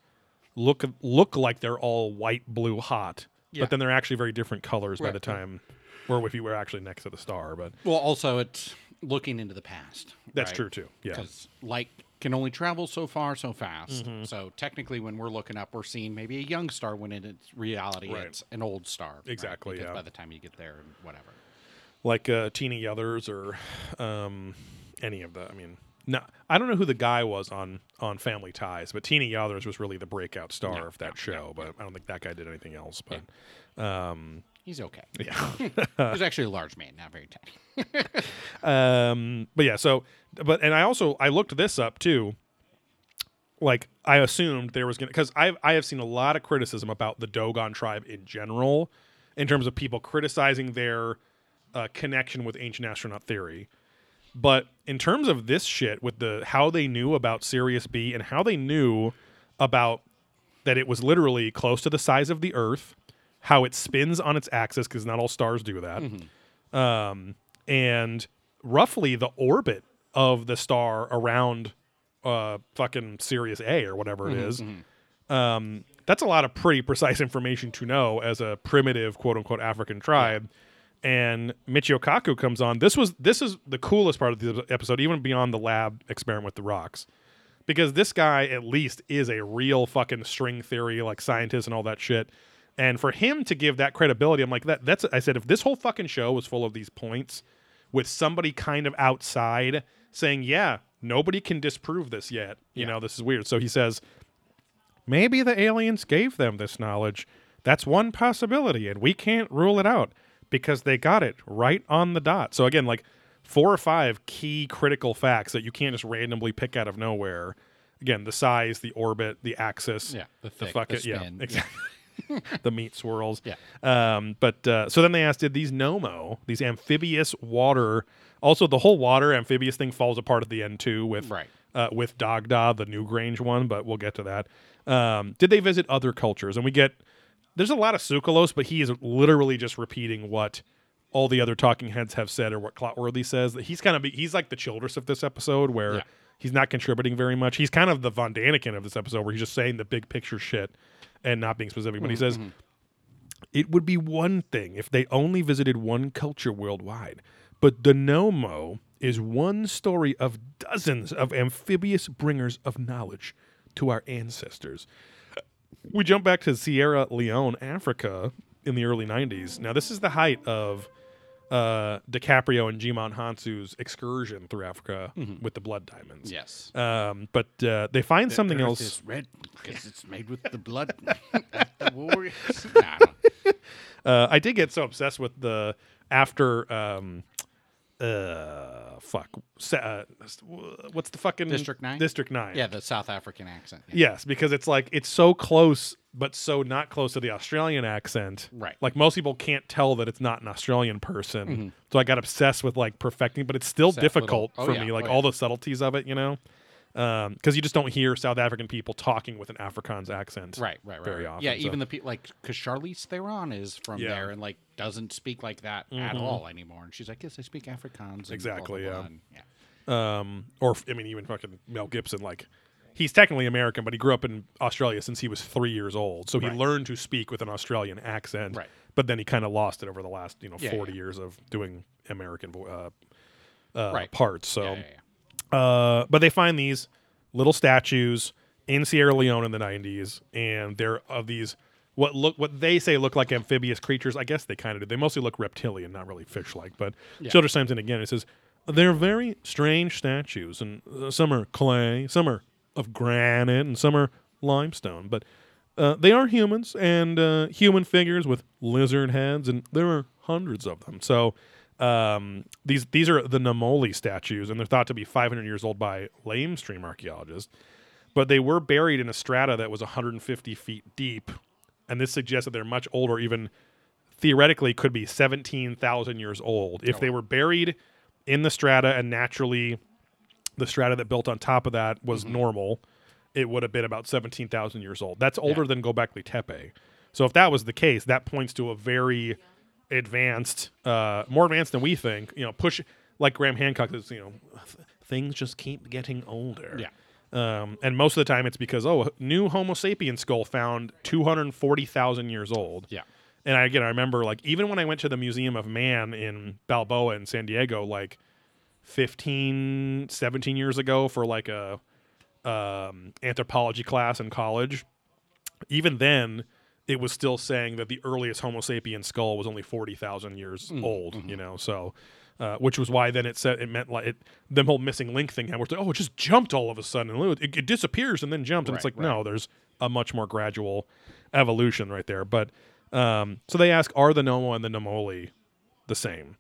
look look like they're all white, blue, hot, Yeah. but then they're actually very different colors by Right, the time, or if you were actually next to the star. But Well, also it's looking into the past. that's right? true too. Yeah. Because light can only travel so far so fast. Mm-hmm. So technically, when we're looking up, we're seeing maybe a young star when in its reality Right. it's an old star. Exactly, Because yeah. By the time you get there, and whatever. like uh, Tina Yothers or um, any of the. I mean, no, I don't know who the guy was on on Family Ties, but Tina Yothers was really the breakout star Yeah, of that yeah, show. but I don't think that guy did anything else. But um, He's okay. yeah. He's actually a large man, not very tiny. um, but yeah. So, but and I also I looked this up too. Like I assumed there was gonna because I I have seen a lot of criticism about the Dogon tribe in general, in terms of people criticizing their uh, connection with ancient astronaut theory. But in terms of this shit, with the how they knew about Sirius B and how they knew about that it was literally close to the size of the Earth, how it spins on its axis because not all stars do that, um, and roughly the orbit of the star around uh, fucking Sirius A or whatever it is. Um, that's a lot of pretty precise information to know as a primitive quote unquote African tribe. And Michio Kaku comes on. This was this is the coolest part of the episode, even beyond the lab experiment with the rocks because this guy at least is a real fucking string theory like scientist and all that shit. And for him to give that credibility, I'm like that. That's I said if this whole fucking show was full of these points with somebody kind of outside saying, "Yeah, nobody can disprove this yet," you Yeah. know, this is weird. So he says, maybe the aliens gave them this knowledge. That's one possibility, and we can't rule it out because they got it right on the dot. So again, like four or five key critical facts that you can't just randomly pick out of nowhere. Again, the size, the orbit, the axis, Yeah, the the thick, fucking the yeah, exactly. the meat swirls. Yeah. Um, but uh, so then they asked, did these Nommo, these amphibious water, also the whole water amphibious thing falls apart at the end too with Right. uh, with Dagda, the Newgrange one, but we'll get to that. Um, did they visit other cultures? And we get there's a lot of Tsoukalos, but he is literally just repeating what all the other talking heads have said or what Clotworthy says. That he's kind of he's like the Childress of this episode, where Yeah. he's not contributing very much. He's kind of the Von Daniken of this episode, where he's just saying the big picture shit and not being specific. But he mm-hmm, says mm-hmm. it would be one thing if they only visited one culture worldwide, but the Nommo is one story of dozens of amphibious bringers of knowledge to our ancestors. We jump back to Sierra Leone, Africa, in the early 90s. Now, this is the height of uh, DiCaprio and Djimon Hounsou's excursion through Africa with the blood diamonds. Yes. Um, but uh, they find something Earth else. is red because it's made with the blood the warriors. Nah, I Uh, I did get so obsessed with the after um, uh, fuck, uh, what's the fucking District Nine? District Nine. yeah, the South African accent. Yeah. Yes, because it's like it's so close, but so not close to the Australian accent. Right. Like most people can't tell that it's not an Australian person. So I got obsessed with like perfecting, but it's still difficult little- oh, for yeah, me, like oh, all yeah. the subtleties of it, you know. Because you just don't hear South African people talking with an Afrikaans accent, Right, right, right. Very right. often. Yeah, so- even the people like because Charlize Theron is from Yeah. there and like doesn't speak like that at all anymore. And she's like, "Yes, I speak Afrikaans." and blah, Exactly, blah, yeah. yeah. um, or I mean, even fucking Mel Gibson. Like, he's technically American, but he grew up in Australia since he was three years old. So he Right. learned to speak with an Australian accent. Right. But then he kind of lost it over the last, you know, Yeah, forty yeah. years of doing American vo- uh, uh, Right. parts. So, Yeah, yeah, yeah. Uh, but they find these little statues in Sierra Leone in the '90s, and they're of these what look what they say look like amphibious creatures. I guess they kind of do. They mostly look reptilian, not really fish-like. But Yeah. Childress in again. It says they're very strange statues, and uh, some are clay, some are of granite, and some are limestone. But uh, they are humans and uh, human figures with lizard heads, and there are hundreds of them. So um, these these are the Nomoli statues, and they're thought to be 500 years old by lamestream archaeologists. But they were buried in a strata that was 150 feet deep, and this suggests that they're much older, even theoretically could be 17,000 years old. If they were buried in the strata and naturally the strata that built on top of that was normal, it would have been about 17,000 years old. That's older than Gobekli Tepe. So if that was the case, that points to a very advanced, uh, more advanced than we think. You know, push like Graham Hancock is. You know, th- things just keep getting older. Yeah. Um, and most of the time, it's because oh, a new Homo sapien skull found 240,000 years old. Yeah. And I, again, I remember like even when I went to the Museum of Man in Balboa in San Diego, like 15, 17 years ago for like a um, anthropology class in college, even then it was still saying that the earliest Homo sapien skull was only 40,000 years old, you know, so. Uh, which was why then it said it meant like it the whole missing link thing. Where it's like, oh, it just jumped all of a sudden, and it, it disappears and then jumps, and it's Right, like no, there's a much more gradual evolution right there. But um, so they ask, are the Nommo and the Nomoli the same?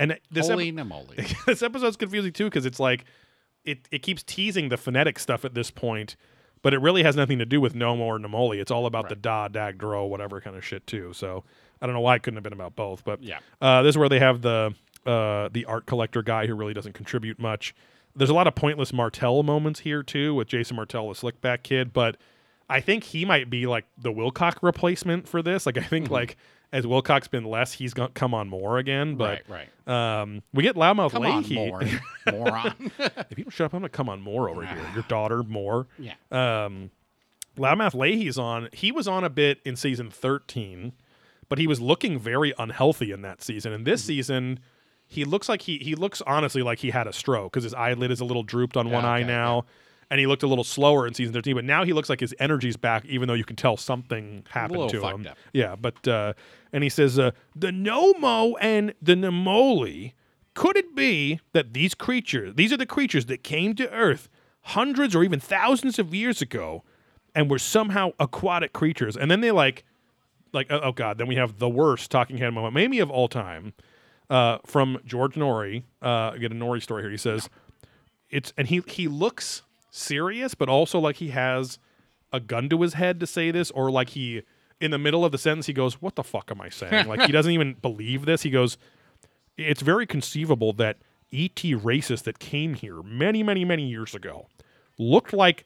And this namoly. this episode's confusing too because it's like it it keeps teasing the phonetic stuff at this point, but it really has nothing to do with Nommo or Nomoli. It's all about the da, dag, dro, whatever kind of shit too. So I don't know why it couldn't have been about both, but Yeah. uh, this is where they have the uh, the art collector guy who really doesn't contribute much. There's a lot of pointless Martell moments here too with Jason Martell, the slickback kid, but I think he might be like the Wilcock replacement for this. Like I think like as Wilcock's been less, he's gonna come on more again. But right, right. um, we get Loudmouth Come on, more moron. if you don't shut up, I'm gonna come on more over here. Your daughter more. yeah. Um, Loudmouth Leahy's on. He was on a bit in season 13, but he was looking very unhealthy in that season. And Mm-hmm. this season, he looks like he he looks honestly like he had a stroke because his eyelid is a little drooped on one Yeah, eye okay, now. And he looked a little slower in season 13, but now he looks like his energy's back, even though you can tell something happened to him. up. Yeah, but uh, and he says uh, the Nommo and the Nomoli. Could it be that these creatures, these are the creatures that came to Earth hundreds or even thousands of years ago, and were somehow aquatic creatures? And then they like, like oh, oh god, then we have the worst talking head moment, maybe of all time, uh, from George Noory Uh, I get a Noory story here. He says it's and he he looks serious, but also like he has a gun to his head to say this, or like he in the middle of the sentence he goes, "What the fuck am I saying?" like he doesn't even believe this. He goes, "It's very conceivable that ET racists that came here many, many, many years ago looked like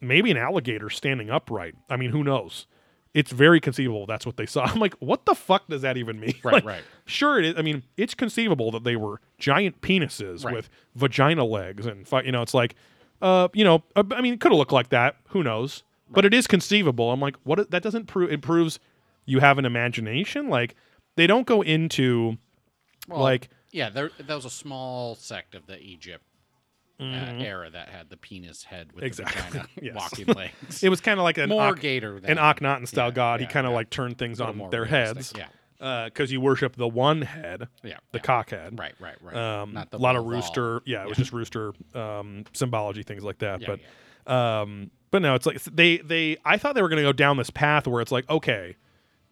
maybe an alligator standing upright. I mean, who knows?" It's very conceivable that's what they saw. I'm like, what the fuck does that even mean? Right, Like, right. Sure, it is. I mean, it's conceivable that they were giant penises Right. with vagina legs and you know, it's like, uh, you know, uh, I mean, it could have looked like that. Who knows? But it is conceivable. I'm like, what? That doesn't prove. It proves you have an imagination. Like they don't go into Well, like yeah, there, there was a small sect of the Egypt uh, Mm-hmm. era that had the penis head with Exactly, the yes. walking legs. it was kind of like an More gator than an Akhenaten style yeah, god. he kind of yeah. like turned things on their heads. Yeah, because you worship the one head, yeah, the yeah. cock head. Right, right, right. Um, Not the a lot of rooster. Yeah, it was just rooster um, symbology, things like that. Yeah, but um, but no, it's like they they. I thought they were going to go down this path where it's like, okay,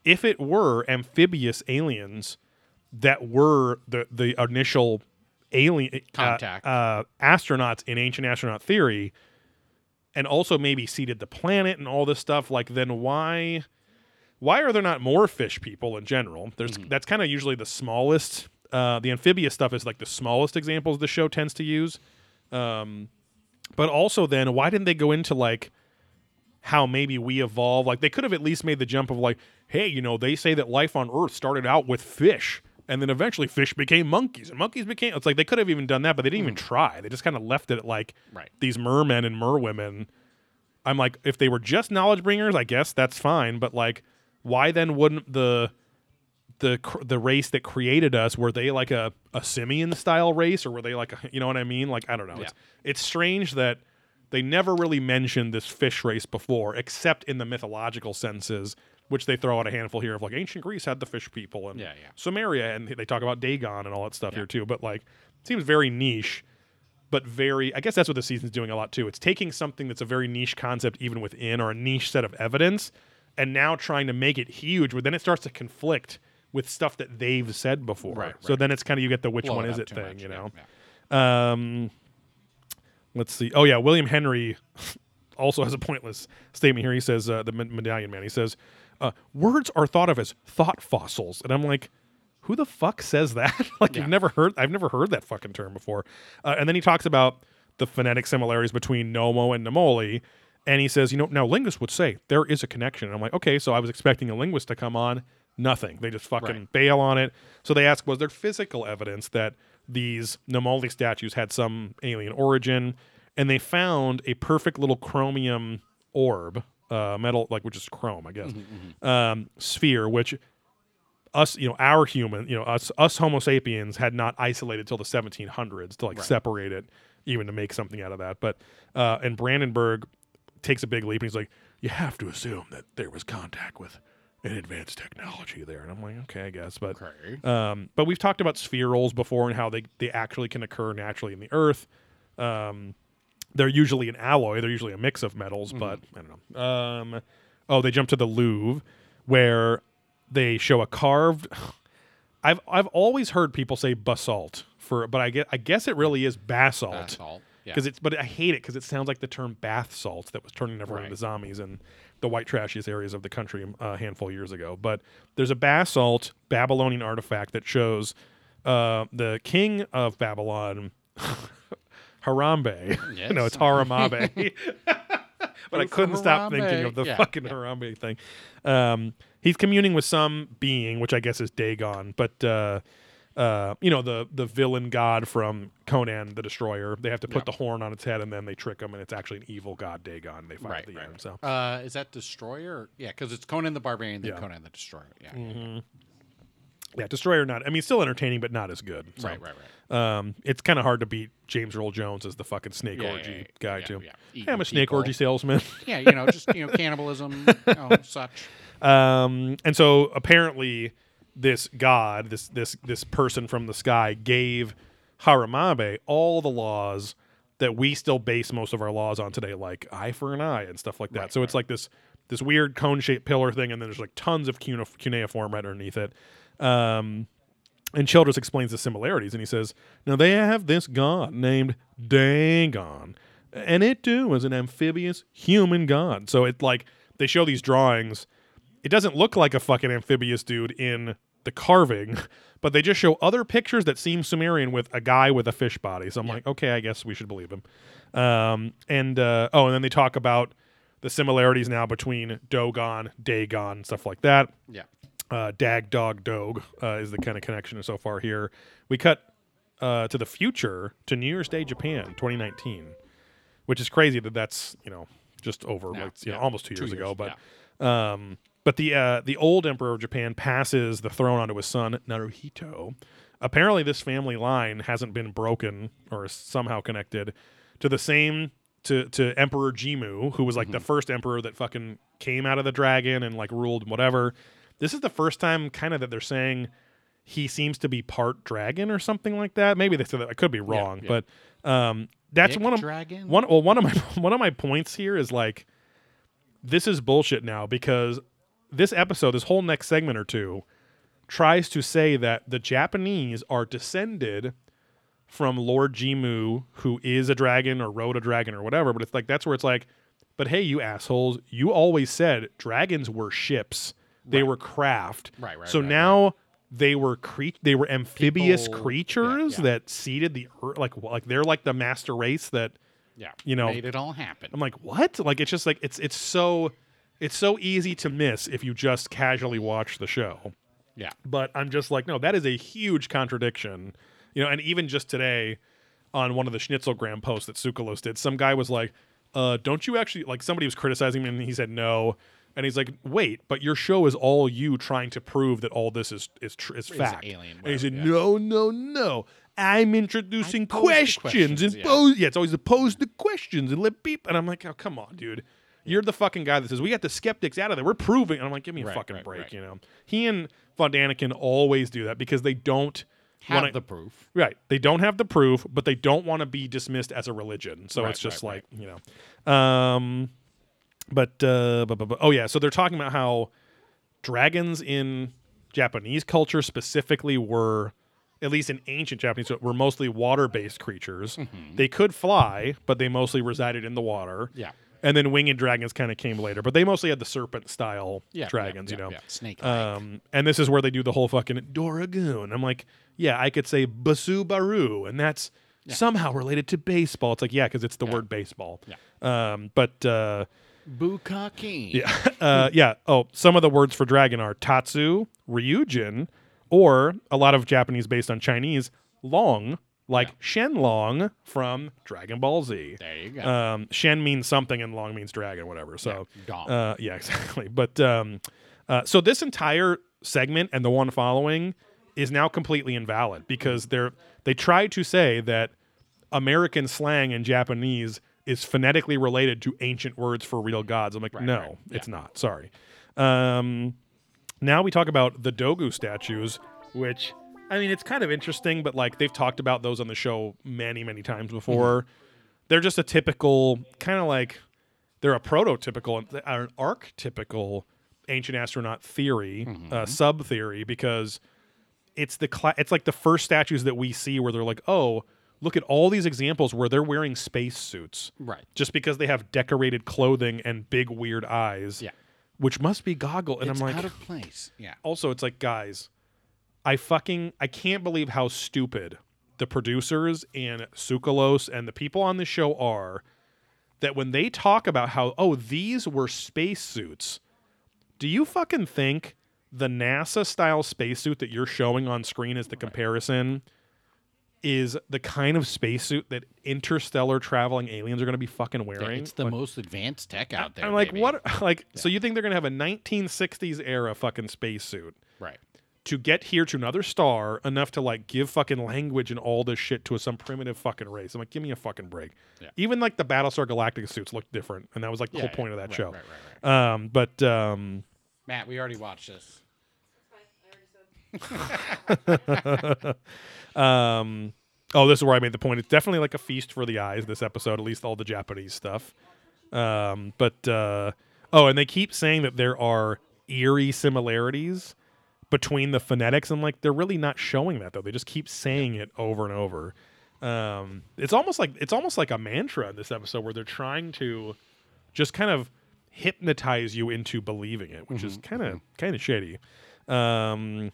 if it were amphibious aliens that were the the initial alien uh, Contact. uh, astronauts in ancient astronaut theory, and also maybe seeded the planet and all this stuff, like then why? Why are there not more fish people in general? There's Mm-hmm. that's kind of usually the smallest. Uh, the amphibious stuff is like the smallest examples the show tends to use. Um, but also, then why didn't they go into like how maybe we evolve? Like they could have at least made the jump of like, hey, you know, they say that life on Earth started out with fish, and then eventually fish became monkeys, and monkeys became. It's like they could have even done that, but they didn't even try. They just kind of left it at like. Right. these mermen and merwomen. I'm like, if they were just knowledge bringers, I guess that's fine. But like, why then wouldn't the the the race that created us were they like a a simian style race or were they like a you know what I mean? Like I don't know. It's it's strange that they never really mentioned this fish race before, except in the mythological senses, which they throw out a handful here of like ancient Greece had the fish people and Yeah, yeah. Sumeria, and they talk about Dagon and all that stuff Yeah. here too. But like, it seems very niche, but very. I guess that's what the season's doing a lot too. It's taking something that's a very niche concept, even within, or a niche set of evidence, and now trying to make it huge. But then it starts to conflict with stuff that they've said before. Right, So then it's kind of you get the which Blow one it is it thing, much, you know. yeah. Um, let's see. Oh yeah, William Henry also has a pointless statement here. He says, uh, "The med- Medallion Man." He says, uh, "Words are thought of as thought fossils," and I'm like, "Who the fuck says that? like Yeah. you've never heard? I've never heard that fucking term before." Uh, and then he talks about the phonetic similarities between Nommo and Nomoli. And he says, you know, now linguists would say there is a connection. And I'm like, okay, so I was expecting a linguist to come on. Nothing. They just fucking Right. bail on it. So they ask, was there physical evidence that these Nomoli statues had some alien origin? And they found a perfect little chromium orb, uh, metal, like which is chrome, I guess, um, sphere, which us, you know, our human, you know, us, us Homo sapiens had not isolated till the 1700s to like Right. separate it, even to make something out of that. But uh, and Brandenburg takes a big leap and he's like, you have to assume that there was contact with an advanced technology there. And I'm like, okay, I guess, but Okay. um, but we've talked about spherules before and how they they actually can occur naturally in the Earth. Um, they're usually an alloy. They're usually a mix of metals, but I don't know. Um, oh, they jump to the Louvre, where they show a carved. I've I've always heard people say basalt for, but I guess I guess it really is basalt That's all. Yeah. because it's. But I hate it because it sounds like the term bath salts that was turning everyone Right. into zombies in the white trashiest areas of the country uh, a handful of years ago. But there's a basalt Babylonian artifact that shows uh, the king of Babylon, Harambe. Yes. no, it's Haramabe. but I couldn't stop thinking of the Yeah, fucking yeah. Harambe thing. Um, he's communing with some being, which I guess is Dagon, but uh, uh, you know, the the villain god from Conan the Destroyer. They have to put Yeah. the horn on its head, and then they trick him, and it's actually an evil god Dagon. They fight Right, at the right, end. So Uh, is that Destroyer? Yeah, because it's Conan the Barbarian, then Yeah. Conan the Destroyer. Yeah. Mm-hmm. yeah, Destroyer not. I mean, still entertaining, but not as good. So, Right, right, right. Um, it's kind of hard to beat James Earl Jones as the fucking snake Yeah, orgy yeah, yeah, guy too. yeah. I'm a snake people. orgy salesman. Yeah, you know, just you know, cannibalism, you know, such. Um, and so apparently, this god, this this this person from the sky, gave Haramabe all the laws that we still base most of our laws on today, like eye for an eye and stuff like that. Right, so it's like this this weird cone shaped pillar thing, and then there's like tons of cune- cuneiform right underneath it. Um, and Childress explains the similarities, and he says, "Now they have this god named Dagon, and it too is an amphibious human god. So it like they show these drawings. It doesn't look like a fucking amphibious dude in the carving, but they just show other pictures that seem Sumerian with a guy with a fish body. So I'm like, okay, I guess we should believe him. Um, and uh, oh, and then they talk about the similarities now between Dogon, Dagon, stuff like that Yeah. uh, Dag Dog Dog uh, is the kind of connection so far here. We cut uh, to the future to New Year's Day, Japan, 2019, which is crazy that that's you know just over Yeah, like you know, almost two, Two years, ago. years, But um, but the uh, the old emperor of Japan passes the throne onto his son Naruhito. Apparently, this family line hasn't been broken or is somehow connected to the same to to Emperor Jimmu, who was like the first emperor that fucking came out of the dragon and like ruled whatever. This is the first time kind of that they're saying he seems to be part dragon or something like that. Maybe they said that. I could be wrong, yeah. but um, that's Dick one of dragon? one. Well, one of my one of my points here is like this is bullshit now because this episode, this whole next segment or two, tries to say that the Japanese are descended from Lord Jimmu, who is a dragon or rode a dragon or whatever. But it's like that's where it's like, but hey, you assholes, you always said dragons were ships, they Right. were craft. Right, right, So right, now they were cre- they were amphibious People- yeah, creatures yeah. that seeded the earth. Like like they're like the master race that Yeah. you know, made it all happen. I'm like, what? Like it's just like it's it's so it's so easy to miss if you just casually watch the show. Yeah. But I'm just like, no, that is a huge contradiction. You know, and even just today on one of the Schnitzelgram posts that Tsoukalos did, some guy was like, uh, don't you actually like somebody was criticizing him and he said no. And he's like, "Wait, but your show is all you trying to prove that all this is is tr- is fact." alien, and he said, yeah. "No, no, no. I'm introducing questions, questions, and yeah. pose. Yeah, it's always to pose the questions and let people." And I'm like, "Oh, come on, dude. You're the fucking guy that says we got the skeptics out of there. We're proving." And I'm like, "Give me a Right, fucking right, break." right. You know, he and Von Daniken always do that because they don't Have wanna- the proof. Right. They don't have the proof, but they don't want to be dismissed as a religion. So Right, it's just right, like, you know. Um but uh bu- bu- bu- oh yeah, so they're talking about how dragons in Japanese culture specifically were at least in ancient Japanese were mostly water-based creatures. They could fly, but they mostly resided in the water. Yeah. And then winged dragons kind of came later, but they mostly had the serpent style Yeah. dragons, yeah, you know. Yeah. Snake. Um, and this is where they do the whole fucking Doragoon. I'm like, yeah, I could say Basu Baru, and that's somehow related to baseball. It's like, yeah, because it's the word baseball. Yeah. Um, but uh, Bukaki. yeah, uh, yeah. Oh, some of the words for dragon are Tatsu, Ryujin, or a lot of Japanese based on Chinese, Long, like Shenlong from Dragon Ball Z. There you go. Um, Shen means something and Long means dragon, whatever. So, Dom. uh, yeah, exactly. But um, uh, so this entire segment and the one following is now completely invalid because they're they tried to say that American slang and Japanese is phonetically related to ancient words for real gods. I'm like, no, right. it's not. Sorry. Um, now we talk about the Dogu statues, which I mean, it's kind of interesting, but like they've talked about those on the show many, many times before. They're just a typical kind of like they're a prototypical, or an archetypical ancient astronaut theory, uh, sub theory, because it's the cla- it's like the first statues that we see where they're like, oh, look at all these examples where they're wearing space suits right. just because they have decorated clothing and big weird eyes, Yeah. which must be goggle. And it's I'm like, out of place. Yeah. also it's like guys i fucking i can't believe how stupid the producers and Tsoukalos and the people on the show are that when they talk about how oh these were spacesuits do you fucking think the NASA style spacesuit that you're showing on screen as the comparison is the kind of spacesuit that interstellar traveling aliens are going to be fucking wearing. It's the Like, most advanced tech out there. I'm like, baby. what? Like, so you think they're going to have a 1960s era fucking spacesuit Right. To get here to another star enough to like give fucking language and all this shit to some primitive fucking race? I'm like, give me a fucking break. Yeah. Even like the Battlestar Galactica suits looked different, and that was like the Yeah, whole point of that right, show. Right, right, right. Um, but um, Matt, we already watched this. Um, oh, this is where I made the point. It's definitely like a feast for the eyes. This episode, at least all the Japanese stuff. Um, but uh, oh, and they keep saying that there are eerie similarities between the phonetics. and like, they're really not showing that though. They just keep saying it over and over. Um, it's almost like it's almost like a mantra in this episode where they're trying to just kind of hypnotize you into believing it, which is kind of kind of shady. Um,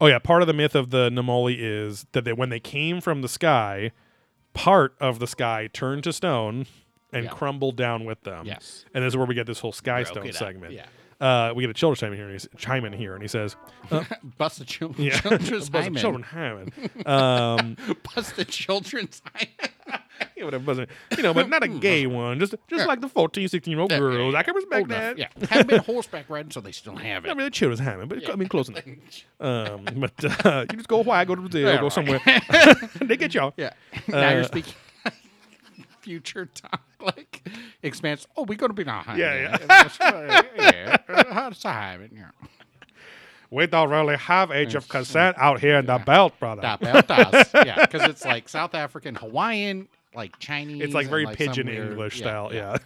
oh yeah, part of the myth of the Nomoli is that they, when they came from the sky, part of the sky turned to stone and Yeah. crumbled down with them. Yes. and this is where we get this whole sky Broke stone up, segment. yeah. Uh, we get a children's chime in here. And he's, chime in here, and he says, Bust the children. "Yeah, Children's Buzz- hymen. children hymen." Um, Bust the children's hymen. yeah, whatever, you know, but not a gay one. Just, just Yeah. like the 14, 16 year old Yeah, girls. yeah. I can respect Old enough, that. Yeah. Haven't been horseback riding, so they still have it. I it. mean, the children's hymen, but. I mean, close enough. Um, but uh, you just go Hawaii, go to Brazil, Yeah, go right. somewhere. they get y'all. Yeah. now you're Uh, speaking future talk, like expanse. Oh, we're going to be now. Yeah, yeah. yeah. Uh, How's the hymen? Yeah. We don't really have age of consent out here in the belt, brother. Da beltas. yeah, because it's like South African, Hawaiian, like Chinese. It's like very some pidgin English yeah, style. Yeah.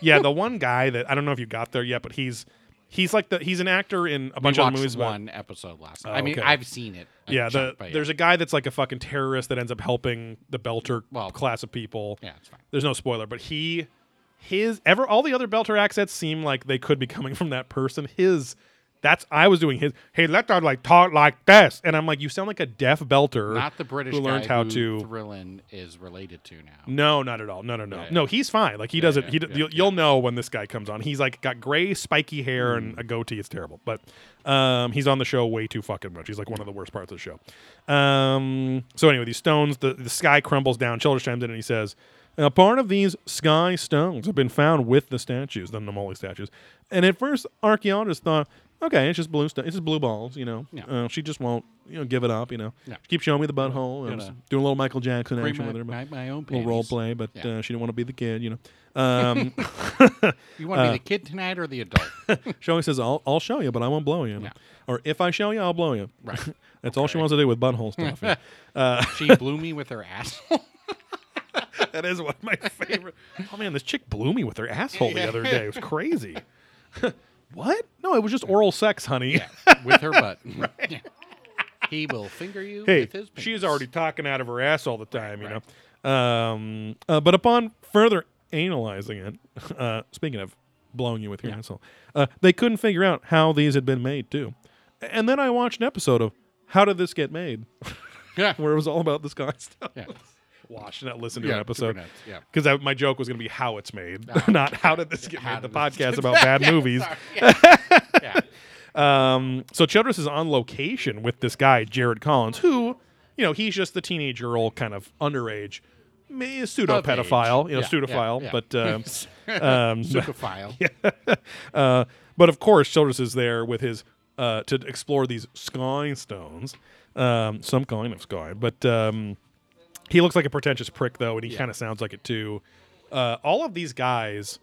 Yeah. the one guy that I don't know if you got there yet, but he's he's like the he's an actor in a bunch of watched movies. about- one episode last. Oh, night. I mean, okay. I've seen it. a yeah, the, chunk, but there's a guy that's like a fucking terrorist that ends up helping the Belter Well- class of people. yeah, it's fine. There's no spoiler, but he his ever all the other Belter accents seem like they could be coming from that person. His that's I was doing his hey let her like talk like this and I'm like you sound like a deaf Belter Not the British who learned guy how to Thrillin is related to now. No, not at all. No, no, no, Yeah, no. He's fine. Like he doesn't. yeah, he yeah, you'll, you'll know when this guy comes on. He's like got gray, spiky hair and a goatee. It's terrible. But um, he's on the show way too fucking much. He's like one of the worst parts of the show. Um, so anyway, these stones, the the sky crumbles down. Childress chimes in and he says, "A part of these sky stones have been found with the statues, the Nomoli statues. And at first, archaeologists thought." Okay, it's just blue stuff. It's just blue balls, you know. Yeah. Uh, she just won't, you know, give it up, you know. Yeah. She keeps showing me the butthole. Gonna and doing a little Michael Jackson action my, with her. my, my own little role play, but Yeah. uh, she didn't want to be the kid, you know. Um, You want to uh, be the kid tonight or the adult? she always says, I'll, "I'll show you, but I won't blow you." Yeah. Or if I show you, I'll blow you. Right. That's all she wants to do with butthole stuff. yeah. uh, she blew me with her asshole. that is one of my favorite. Oh man, this chick blew me with her asshole the other day. It was crazy. What? No, it was just oral sex, honey. yeah, with her butt. He will finger you hey, with his penis. she's already talking out of her ass all the time, you know. Um, uh, but upon further analyzing it, uh, speaking of blowing you with your Yeah. asshole, uh, they couldn't figure out how these had been made too. And then I watched an episode of How Did This Get Made, Yeah. where it was all about this guy stuff. Yeah. Watched not listen to Yeah, an episode nuts, yeah. because my joke was going to be how it's made, Oh. not how did this get made. The podcast about bad movies. Um, so Childress is on location with this guy, Jared Collins, who, you know, he's just the teenage girl, kind of underage, pseudo pedophile, you know, Yeah, pseudophile, yeah, but um, uh, but of course, Childress is there with his uh, to explore these sky stones, um, some kind of sky. But um, he looks like a pretentious prick, though, and he Yeah. kind of sounds like it too. Uh, all of these guys,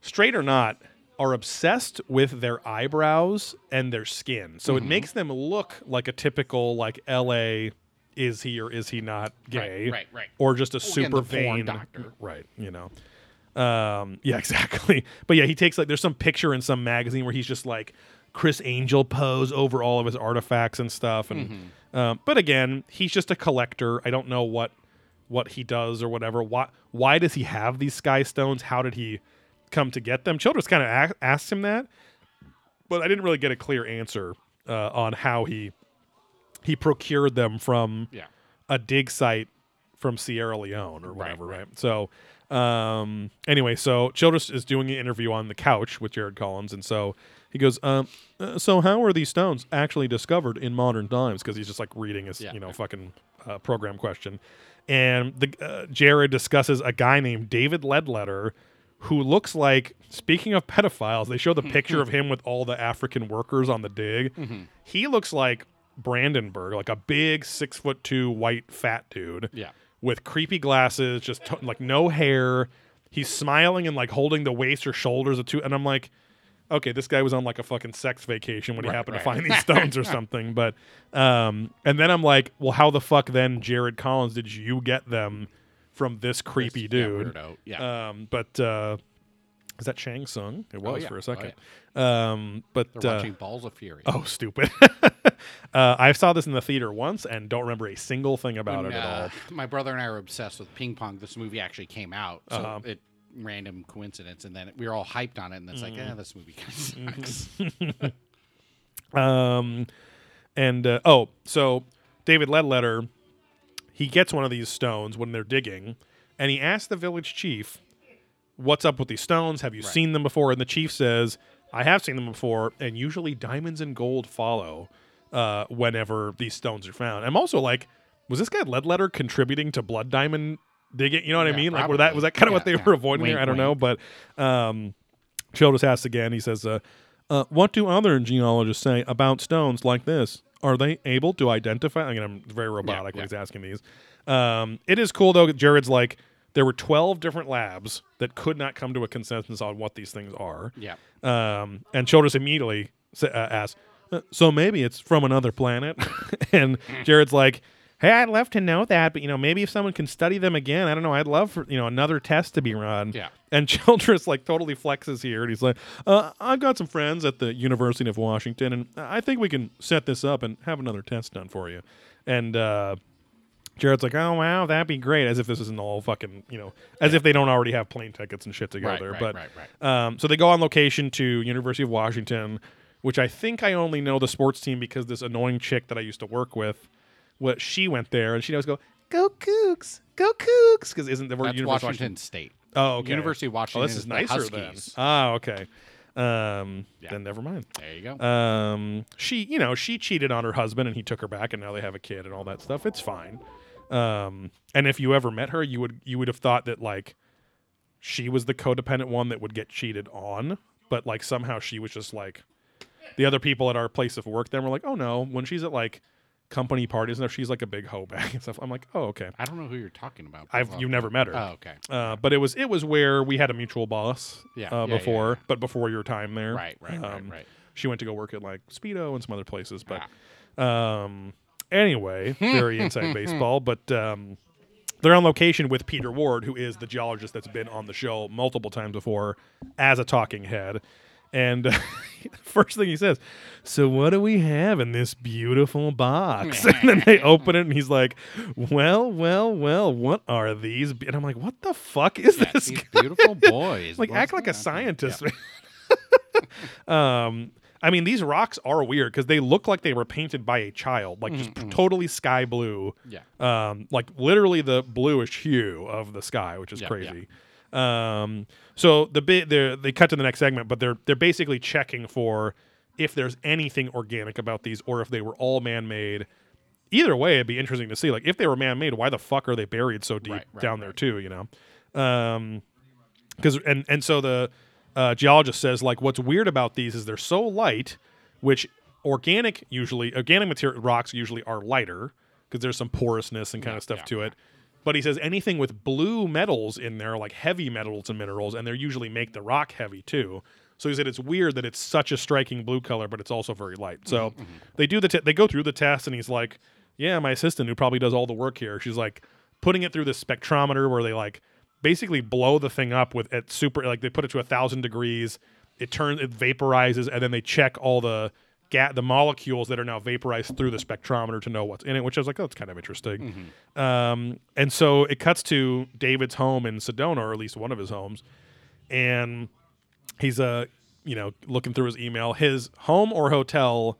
straight or not, are obsessed with their eyebrows and their skin. So Mm-hmm. it makes them look like a typical like L.A. Is he or is he not gay? right, right. Or just a super vain doctor. right? You know. Um, yeah, exactly. But yeah, he takes like there's some picture in some magazine where he's just like Criss Angel pose over all of his artifacts and stuff. And Mm-hmm. um, but again, he's just a collector. I don't know what what he does or whatever. Why why does he have these sky stones? How did he come to get them? Childress kind of a- asked him that, but I didn't really get a clear answer uh, on how he he procured them from Yeah. a dig site from Sierra Leone or whatever, right? right. So, Um, anyway, so Childress is doing an interview on the couch with Jared Collins, and so he goes, um, uh, "So how are these stones actually discovered in modern times?" Because he's just like reading his, Yeah. you know, fucking uh, program question, and the uh, Jared discusses a guy named David Ledletter. Who looks like? Speaking of pedophiles, they show the picture of him with all the African workers on the dig. He looks like Brandenburg, like a big six foot two white fat dude Yeah. with creepy glasses, just to- like no hair. He's smiling and like holding the waist or shoulders of two, and I'm like, okay, this guy was on like a fucking sex vacation when he Right, happened to find these stones or something. But um, and then I'm like, well, how the fuck then, Jared Collins, did you get them from this creepy Yeah, dude? weirdo. Yeah. Um, but uh, is that Shang Tsung? It was yeah. for Oh, a second. Um, but They're uh, watching Balls of Fury. Oh, stupid. uh, I saw this in the theater once and don't remember a single thing about When, it at all. My brother and I were obsessed with ping pong. This movie actually came out, so Uh-huh. it random coincidence, and then we were all hyped on it, and it's Mm-hmm. like, eh, this movie kind of sucks. Um, and uh, oh, so David Ledletter, he gets one of these stones when they're digging, and he asks the village chief, "What's up with these stones? Have you Right. seen them before?" And the chief says, "I have seen them before, and usually diamonds and gold follow uh, whenever these stones are found." I'm also like, was this guy Ledletter contributing to Blood Diamond digging? You know what I Yeah, mean? Like, were that was that kind of what they yeah. were avoiding Wink, there? I don't know, but um, Childress asks again. He says, uh, uh, "What do other genealogists say about stones like this? Are they able to identify?" I mean, I'm very robotic when yeah. he's asking these. Um, it is cool though. Jared's like, there were 12 different labs that could not come to a consensus on what these things are. yeah. Um, and Childress immediately sa- uh, asks, "Uh, "So maybe it's from another planet?" and Jared's like, "Hey, I'd love to know that, but you know, maybe if someone can study them again, I don't know. I'd love for you know another test to be run." Yeah. And Childress like totally flexes here, and he's like, uh, "I've got some friends at the University of Washington, and I think we can set this up and have another test done for you." And uh, Jared's like, "Oh wow, that'd be great," as if this isn't all fucking you know, as if they don't already have plane tickets and shit to go Right, there. right, but right, right. um, so they go on location to University of Washington, which I think I only know the sports team because this annoying chick that I used to work with, what she went there and she'd always go, "Go Cougs, go Cougs," because isn't the word That's University of Washington State. Oh, okay. University of Oh, Washington. this is the nicer then. Huskies. Ah, okay. Um, Yeah. then never mind. There you go. Um, she, you know, she cheated on her husband and he took her back and now they have a kid and all that stuff. It's fine. Um, and if you ever met her, you would you would have thought that like she was the codependent one that would get cheated on, but like somehow she was just like the other people at our place of work. Then were like, oh no, when she's at like company parties and stuff, she's like a big hoe bag and stuff. I'm like, oh okay. I don't know who you're talking about. I've you've never met her. Oh, okay. Uh, but it was it was where we had a mutual boss Yeah, uh, yeah, yeah, before, yeah. but before your time there. Right, right, right, Um, right. She went to go work at like Speedo and some other places, but Ah. um, anyway, very inside baseball. But um, they're on location with Peter Ward, who is the geologist that's been on the show multiple times before as a talking head. And first thing he says, "So what do we have in this beautiful box?" and then they open it, and he's like, "Well, well, well, what are these?" And I'm like, "What the fuck is Yeah, this?" these beautiful boys. like act like a going on here? scientist. um, I mean, these rocks are weird because they look like they were painted by a child, like just p- totally sky blue. Yeah. yeah. Um, like literally the bluish hue of the sky, which is Yeah, crazy. Um, so the bit they they cut to the next segment, but they're they're basically checking for if there's anything organic about these or if they were all man made. Either way, it'd be interesting to see. Like if they were man made, why the fuck are they buried so deep Right, right, down there too? You know. Um, because and and so the uh, geologist says like what's weird about these is they're so light, which organic usually organic material rocks usually are lighter because there's some porousness and kind Yeah, of stuff yeah, to it. But he says anything with blue metals in there, like heavy metals and minerals, and they usually make the rock heavy too. So he said it's weird that it's such a striking blue color, but it's also very light. So Mm-hmm, they do the t- they go through the test, and he's like, "Yeah, my assistant who probably does all the work here." She's like putting it through the spectrometer where they like basically blow the thing up with at super like they put it to a thousand degrees. It turns it vaporizes, and then they check all the ga- the molecules that are now vaporized through the spectrometer to know what's in it. Which I was like, oh, that's kind of interesting. Um, and so it cuts to David's home in Sedona, or at least one of his homes, and he's uh you know looking through his email. His home or hotel,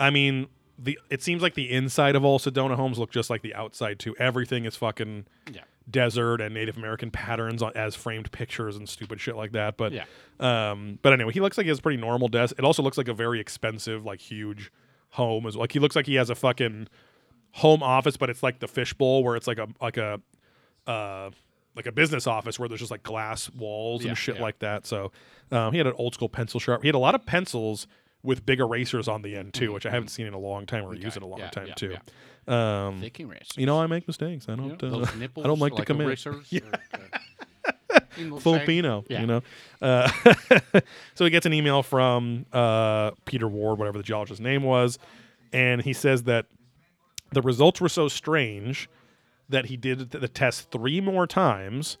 I mean, the it seems like the inside of all Sedona homes look just like the outside too. Everything is fucking Yeah. Desert and Native American patterns on, as framed pictures and stupid shit like that. But Yeah. um, but anyway, he looks like he has a pretty normal desk. It also looks like a very expensive, like huge home. as well. like he looks like he has a fucking home office, but it's like the fishbowl where it's like a like a uh like a business office where there's just like glass walls Yeah, and shit yeah. like that. So um, he had an old school pencil sharp. He had a lot of pencils with big erasers on the end too, which I haven't seen in a long time or used in a long Mm-hmm. Yeah, time yeah, too. yeah. Um, Thick erasers. you know, I make mistakes. I don't. know, uh, those nipples, I don't like, to like commit. erasers Yeah. or, you Filipino, you know. Uh, so he gets an email from uh, Peter Ward, whatever the geologist's name was, and he says that the results were so strange that he did the test three more times,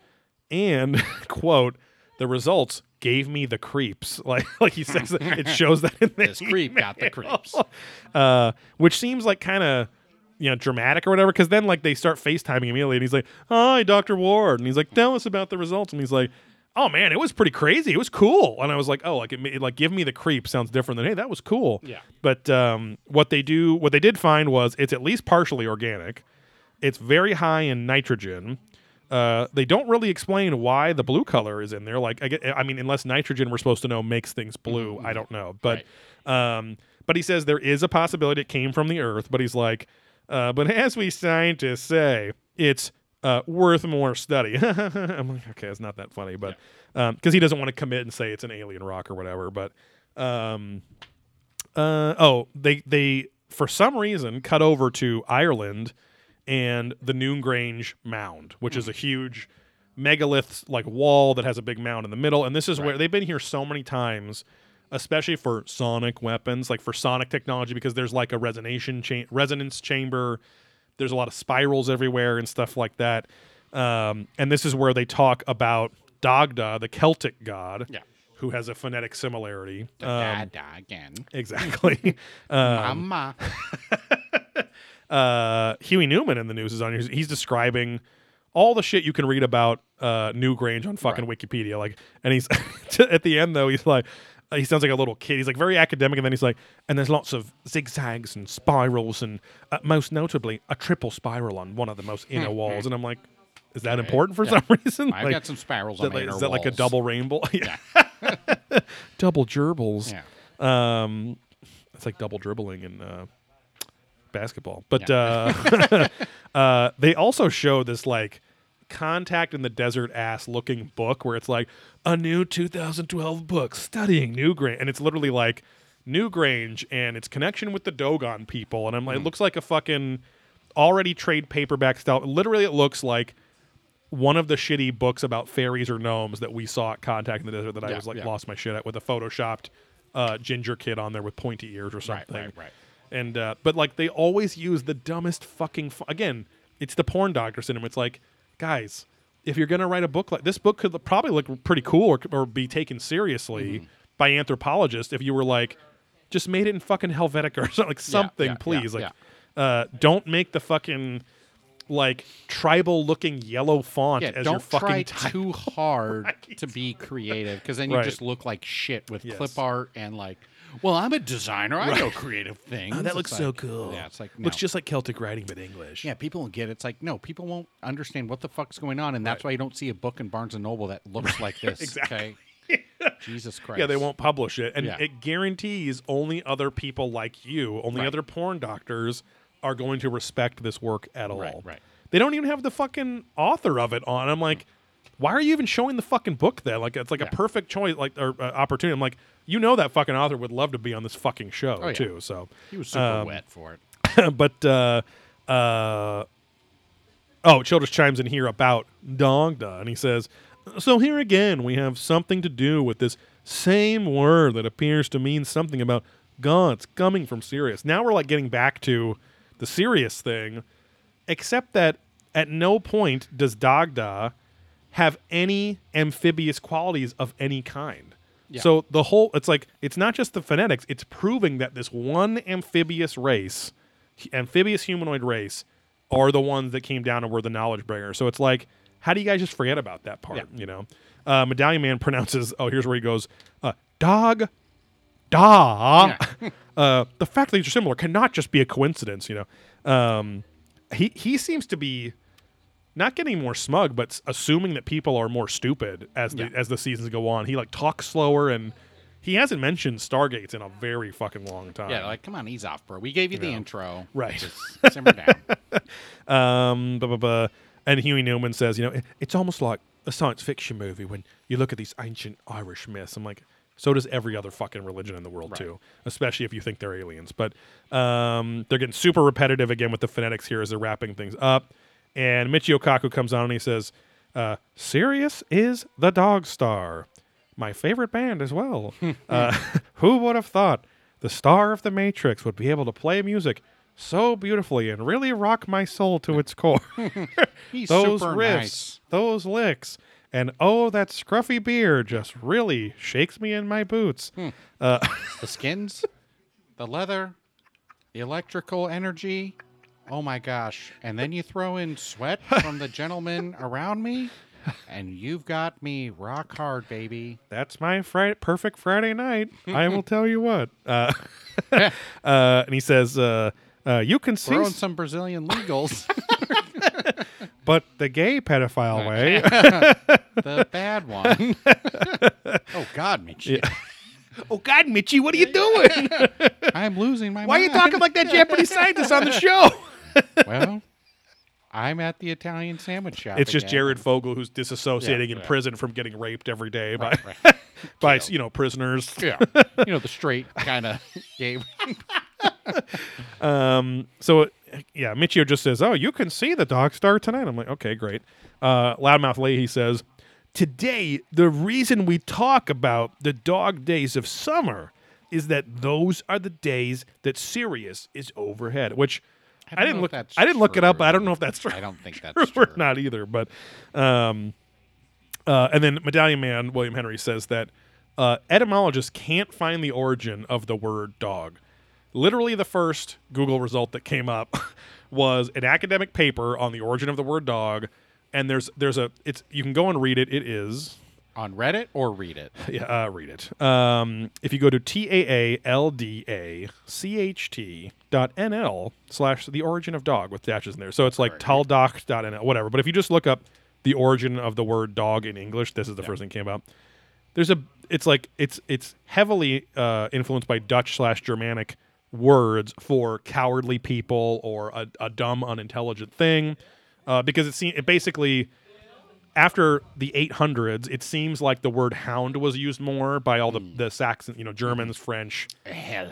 and quote, the results gave me the creeps. Like like he says, it shows that in the This creep got the creeps. uh, which seems like kind of you know dramatic or whatever. Because then like they start FaceTiming immediately, and he's like, "Hi, Doctor Ward," and he's like, "Tell us about the results," and he's like. Oh man, it was pretty crazy. It was cool, and I was like, "Oh, like it, made, like give me the creep." Sounds different than hey, that was cool. Yeah. But um, what they do, what they did find was it's at least partially organic. It's very high in nitrogen. Uh, they don't really explain why the blue color is in there. Like, I, get, I mean, unless nitrogen, we're supposed to know makes things blue. I don't know, but um, but he says there is a possibility it came from the Earth. But he's like, uh, but as we scientists say, it's uh, worth more study. I'm like, okay, it's not that funny, but because he doesn't want to commit and say it's an alien rock or whatever. But um, uh, oh, they they for some reason cut over to Ireland and the Newgrange Mound, which is a huge megalith like wall that has a big mound in the middle. And this is where they've been here so many times, especially for sonic weapons, like for sonic technology, because there's like a resonation cha- resonance chamber. There's a lot of spirals everywhere and stuff like that. Um, and this is where they talk about Dagda, the Celtic god, Yeah. who has a phonetic similarity. Da, Um, again. exactly. um, Mama. uh, Huey Newman in the news is on here. He's describing all the shit you can read about uh, Newgrange on fucking Wikipedia. Like, and he's at the end though, he's like, he sounds like a little kid. He's like very academic, and then he's like, and there's lots of zigzags and spirals, and uh, most notably a triple spiral on one of the most inner walls. And I'm like, is that important for Yeah. some reason? I've Like, got some spirals on that, my like, is that like a double rainbow? yeah. double gerbils. Yeah. Um, it's like double dribbling and. uh, basketball. But uh, uh, they also show this like contact in the desert ass looking book where it's like a new 2012 book studying Newgrange, and it's literally like Newgrange and its connection with the Dogon people, and I'm like, it looks like a fucking already trade paperback style. Literally, it looks like one of the shitty books about fairies or gnomes that we saw at Contact in the Desert that I was like yeah. lost my shit at with a photoshopped uh, ginger kid on there with pointy ears or Right, something. right, right. And uh, but like they always use the dumbest fucking fu- again. It's the porn doctor syndrome. It's like, guys, if you're gonna write a book like this, book could probably look pretty cool or, or be taken seriously Mm-hmm. by anthropologists if you were like, just made it in fucking Helvetica or something, like something, yeah, please. yeah, like, uh, don't make the fucking like tribal looking yellow font Yeah, as your don't fucking try too hard to be creative because then you Right. just look like shit with Yes. clip art and like, well, I'm a designer. I know creative things. Oh, that looks so cool. Yeah, it's like no. looks just like Celtic writing but English. yeah, people will get it. It's like no, people won't understand what the fuck's going on, and that's why you don't see a book in Barnes and Noble that looks like this. Exactly. Okay? Jesus Christ. Yeah, they won't publish it, and Yeah. it guarantees only other people like you, only Right. other porn doctors, are going to respect this work at all. Right, right. They don't even have the fucking author of it on. I'm like, why are you even showing the fucking book there? Like, it's like Yeah. a perfect choice, like or uh, opportunity. I'm like, you know that fucking author would love to be on this fucking show Oh, yeah. too. So, He was super um, wet for it. but uh, uh, oh, Childress chimes in here about Dogda, and he says, "So here again, we have something to do with this same word that appears to mean something about gods coming from Sirius." Now we're like getting back to the Sirius thing, except that at no point does Dagda have any amphibious qualities of any kind. Yeah. So the whole it's like it's not just the phonetics, it's proving that this one amphibious race, amphibious humanoid race are the ones that came down and were the knowledge bringer. So it's like how do you guys just forget about that part, Yeah. you know? Uh, Medallion Man pronounces oh here's where he goes uh, dog da uh, the fact that these are similar cannot just be a coincidence, you know. Um, he he seems to be not getting more smug, but assuming that people are more stupid as the Yeah. as the seasons go on. He like talks slower and he hasn't mentioned Stargates in a very fucking long time. Yeah, like, come on, ease off, bro. We gave you the intro. Right. Just simmer down. Um, blah, blah, blah. And Huey Newman says, you know, "It- it's almost like a science fiction movie when you look at these ancient Irish myths. I'm like, so does every other fucking religion in the world Right. too, especially if you think they're aliens. But um, they're getting super repetitive again with the phonetics here as they're wrapping things up. And Michio Kaku comes on and he says, uh, "Sirius is the Dog Star, my favorite band as well. uh, who would have thought the star of the Matrix would be able to play music?" So beautifully and really rock my soul to its core. Those riffs, nice. those licks, and oh, that scruffy beard just really shakes me in my boots. Hmm. Uh, The skins, the leather, the electrical energy. Oh my gosh. And then you throw in sweat from the gentleman around me, and you've got me rock hard, baby. that's my Friday, perfect Friday night. I will tell you what. Uh, uh, and he says, uh, uh, "You can see, Throwing some Brazilian legals. but the gay pedophile way." the bad one. oh God, Mitch. oh God, Mitchie, what are you doing? I'm losing my Why are you talking like that Japanese scientist on the show? Well, I'm at the Italian sandwich shop. It's just again. Jared Fogle who's disassociating Yeah, in yeah. prison from getting raped every day by Right, by you know prisoners. Yeah, you know the straight kind of game. Um, so uh, yeah, Michio just says, "Oh, you can see the dog star tonight." I'm like, "Okay, great." Uh, Loudmouth Leahy says, "Today, the reason we talk about the dog days of summer is that those are the days that Sirius is overhead." Which I, didn't look. I didn't look it up. but I don't know if that's true. I don't think that's or true. not either. But um, uh, and then Medallion Man William Henry says that uh, etymologists can't find the origin of the word dog. Literally, the first Google result that came up was an academic paper on the origin of the word dog. And there's there's a it's you can go and read it. It is On Reddit or read it. yeah, uh, read it. Um, if you go to T A A L D A C H T dot NL slash the origin of dog with dashes in there. So it's like taldoc dot NL, whatever. But if you just look up the origin of the word dog in English, this is the first thing that came up. There's a, it's like, it's, it's heavily uh, influenced by Dutch slash Germanic words for cowardly people or a, a dumb, unintelligent thing. Uh, because it, se- it basically, after the 800s, it seems like the word hound was used more by all the, the Saxon, you know, Germans, French,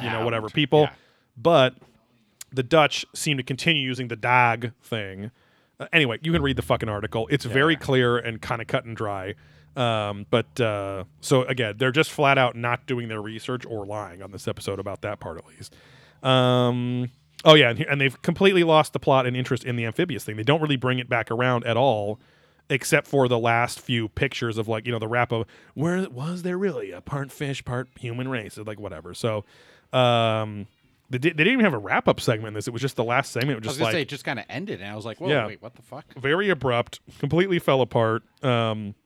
you know, whatever people. Yeah. But the Dutch seem to continue using the dag thing. Uh, anyway, you can read the fucking article. It's very clear and kind of cut and dry. Um, but uh, so again, they're just flat out not doing their research or lying on this episode about that part at least. Um, oh yeah, and, and they've completely lost the plot and interest in the amphibious thing. They don't really bring it back around at all, except for the last few pictures of like you know the wrap of where was there really a part fish, part human race, like whatever. So. Um, they, did, they didn't even have a wrap up segment in this. It was just the last segment. It was was just gonna like say it just kind of ended, and I was like, "Whoa, Yeah. wait, what the fuck?" very abrupt, completely fell apart. Um,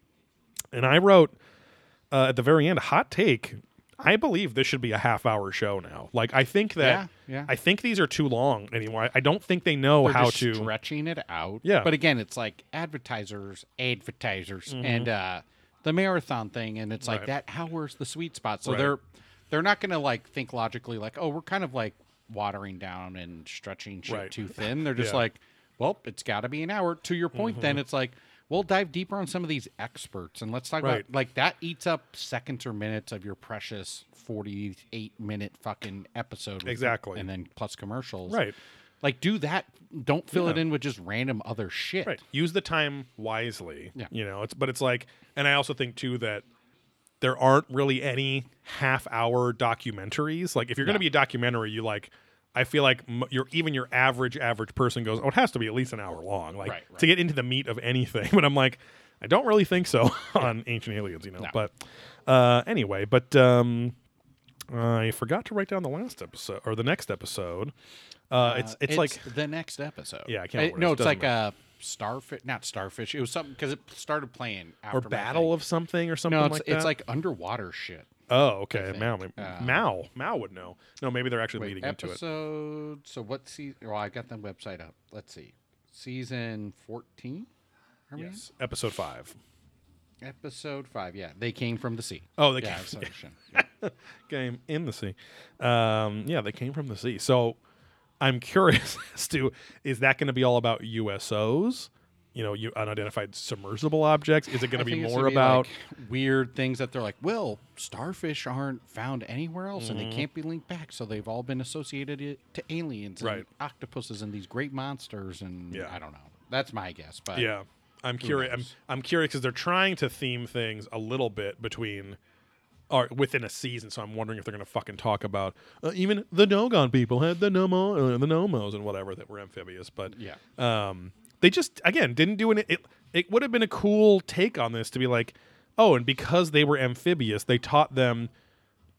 and I wrote uh, at the very end, a hot take. I believe this should be a half hour show now. Like I think that Yeah, yeah. I think these are too long anymore. I- don't think they know They're how to. stretching it out. Yeah. but again, it's like advertisers, advertisers, and uh, the marathon thing, and it's like Mm-hmm. Right. that. How where's the sweet spot? So Right. they're they're not gonna like think logically, like, oh, we're kind of like watering down and stretching shit Right. too thin. They're just Yeah. Mm-hmm. like, well, it's got to be an hour. To your point, then it's like. We'll dive deeper on some of these experts and let's talk Right. about like that eats up seconds or minutes of your precious 48 minute fucking episode. Exactly. And then plus commercials. Right. Like do that. Don't fill it in with just random other shit. Right. Use the time wisely. Yeah. You know, it's but it's like and I also think too that there aren't really any half hour documentaries. Like if you're going to be a documentary, you like I feel like your even your average average person goes, "Oh, it has to be at least an hour long." Like Right, right. to get into the meat of anything. But I'm like I don't really think so on Ancient Aliens, you know. No. But uh anyway, but um I forgot to write down the last episode or the next episode. Uh, it's, it's like the next episode. Yeah, I can't Uh, remember what no, it's like a starfish, not starfish. It was something because it started playing after or battle of something or something No, it's like it's like underwater shit. Oh, okay. Mao, Uh, Mao, Mao would know. No, maybe they're actually Wait, leading into it. episode. So what season? Well, I got the website up. Let's see. Season fourteen. Yes, episode five. Episode five. Yeah, they came from the sea. Oh, they yeah, came- episode. Yeah. Game in the sea. Um, yeah, they came from the sea. So I'm curious as to is that going to be all about USOs? You know, you unidentified submersible objects. Is it going to be more be, about? like, weird things that they're like, well, starfish aren't found anywhere else, and Mm-hmm. they can't be linked back, so they've all been associated to aliens and Right. octopuses and these great monsters, and Yeah. I don't know. That's my guess, but yeah, I'm curious. I'm. I'm curious because they're trying to theme things a little bit between. Or within a season, so I'm wondering if they're going to fucking talk about uh, even the Dogon people had the Nommo, uh, the Nommos, and whatever that were amphibious. But yeah, um, they just again didn't do any. It, it would have been a cool take on this to be like, oh, and because they were amphibious, they taught them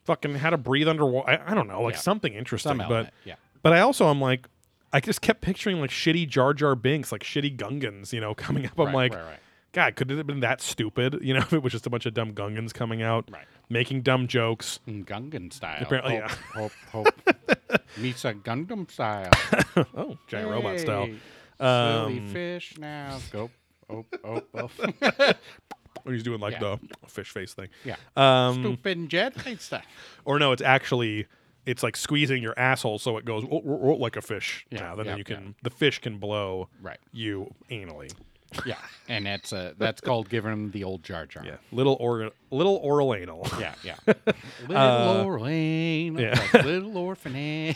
fucking how to breathe underwater. I, I don't know, like Yeah. something interesting. some but element, yeah. but I also I'm like, I just kept picturing like shitty Jar Jar Binks, like shitty Gungans, you know, coming up. I'm Right, like, right, right. God, could it have been that stupid? You know, if it was just a bunch of dumb Gungans coming out, Right. making dumb jokes. Mm, Gungan style. Apparently, hope, yeah. hope, hope meets a Gundam style. oh, giant robot style. Hey, Silly Um, fish now. Go. Oh, oh, oh. Or he's doing like Yeah. the fish face thing. yeah. Um, Stupid jet stuff. or no, it's actually it's like squeezing your asshole so it goes oh, oh, oh, like a fish. Yeah, now. then yeah, you can the fish can blow Right. you anally. Yeah, and that's uh, that's called giving him the old Jar Jar. Yeah, little or little oral anal. yeah, yeah. little Orlane, yeah. like little orphan Annie.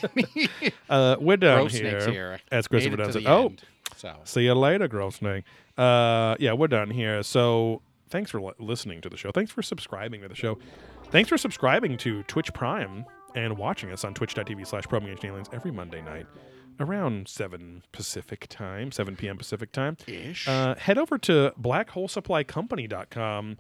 Uh, we're Bro here. Snake's here. As Made Christopher it to does the it. Oh, end, so see you later, Girl Snake. Uh, yeah, we're done here. So thanks for li- listening to the show. Thanks for subscribing to the show. Thanks for subscribing to Twitch Prime and watching us on twitch.tv slash probing every Monday night around 7 Pacific time, 7 p.m. Pacific time. ish. Uh, head over to blackholesupplycompany.com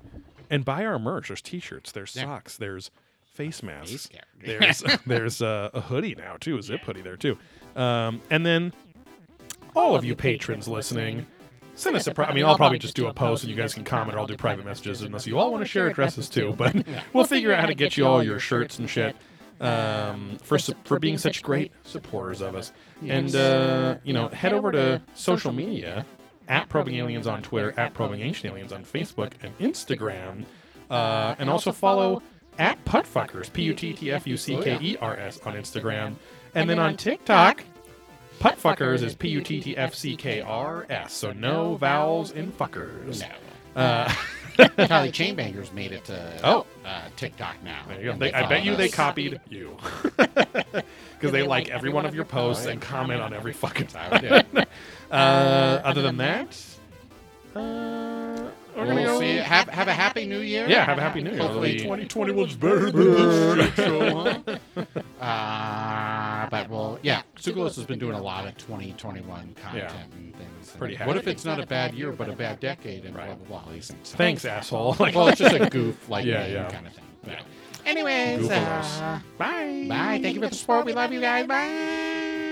and buy our merch. There's t-shirts, there's Yeah. socks, there's face masks. There's there's uh, a hoodie now too, a zip hoodie there too. Um, and then all of you patrons listening, send us a. Pri- I mean, I'll probably just do a post and you guys can comment or I'll do private messages unless you all want to share addresses too. But we'll figure out how to get you all your shirts and shit. Um, for su- for being such great supporters of us, and uh, you know, head over to social media at Probing Aliens on Twitter, at Probing Ancient Aliens on Facebook and Instagram, uh, and also follow at Puttfuckers, P U T T F U C K E R S on Instagram, and then on TikTok. Puttfuckers is P U T T F C K R S, so no vowels in fuckers. no. Uh, Charlie Chainbangers made it to Oh. uh, TikTok now. there you go. They, I bet you they copied you because they like every one of your posts and comment on every fucking. How it. Uh, other than that, uh, we're gonna We'll go- see. Have have a happy new year. Yeah, have a happy new year. Hopefully It'll 2020 was better than this shit show. huh? uh, but well, yeah, Tsoukalos has been doing a lot of 2021 content Yeah. and things. And Pretty What if it's not a bad year, but a bad decade, and blah Right. blah blah. all These things. Thanks, asshole. Like, Well, it's just a goof, like Yeah, yeah. kind of thing. But anyways, uh, bye. bye. Thank you for the support. We love you guys. Bye.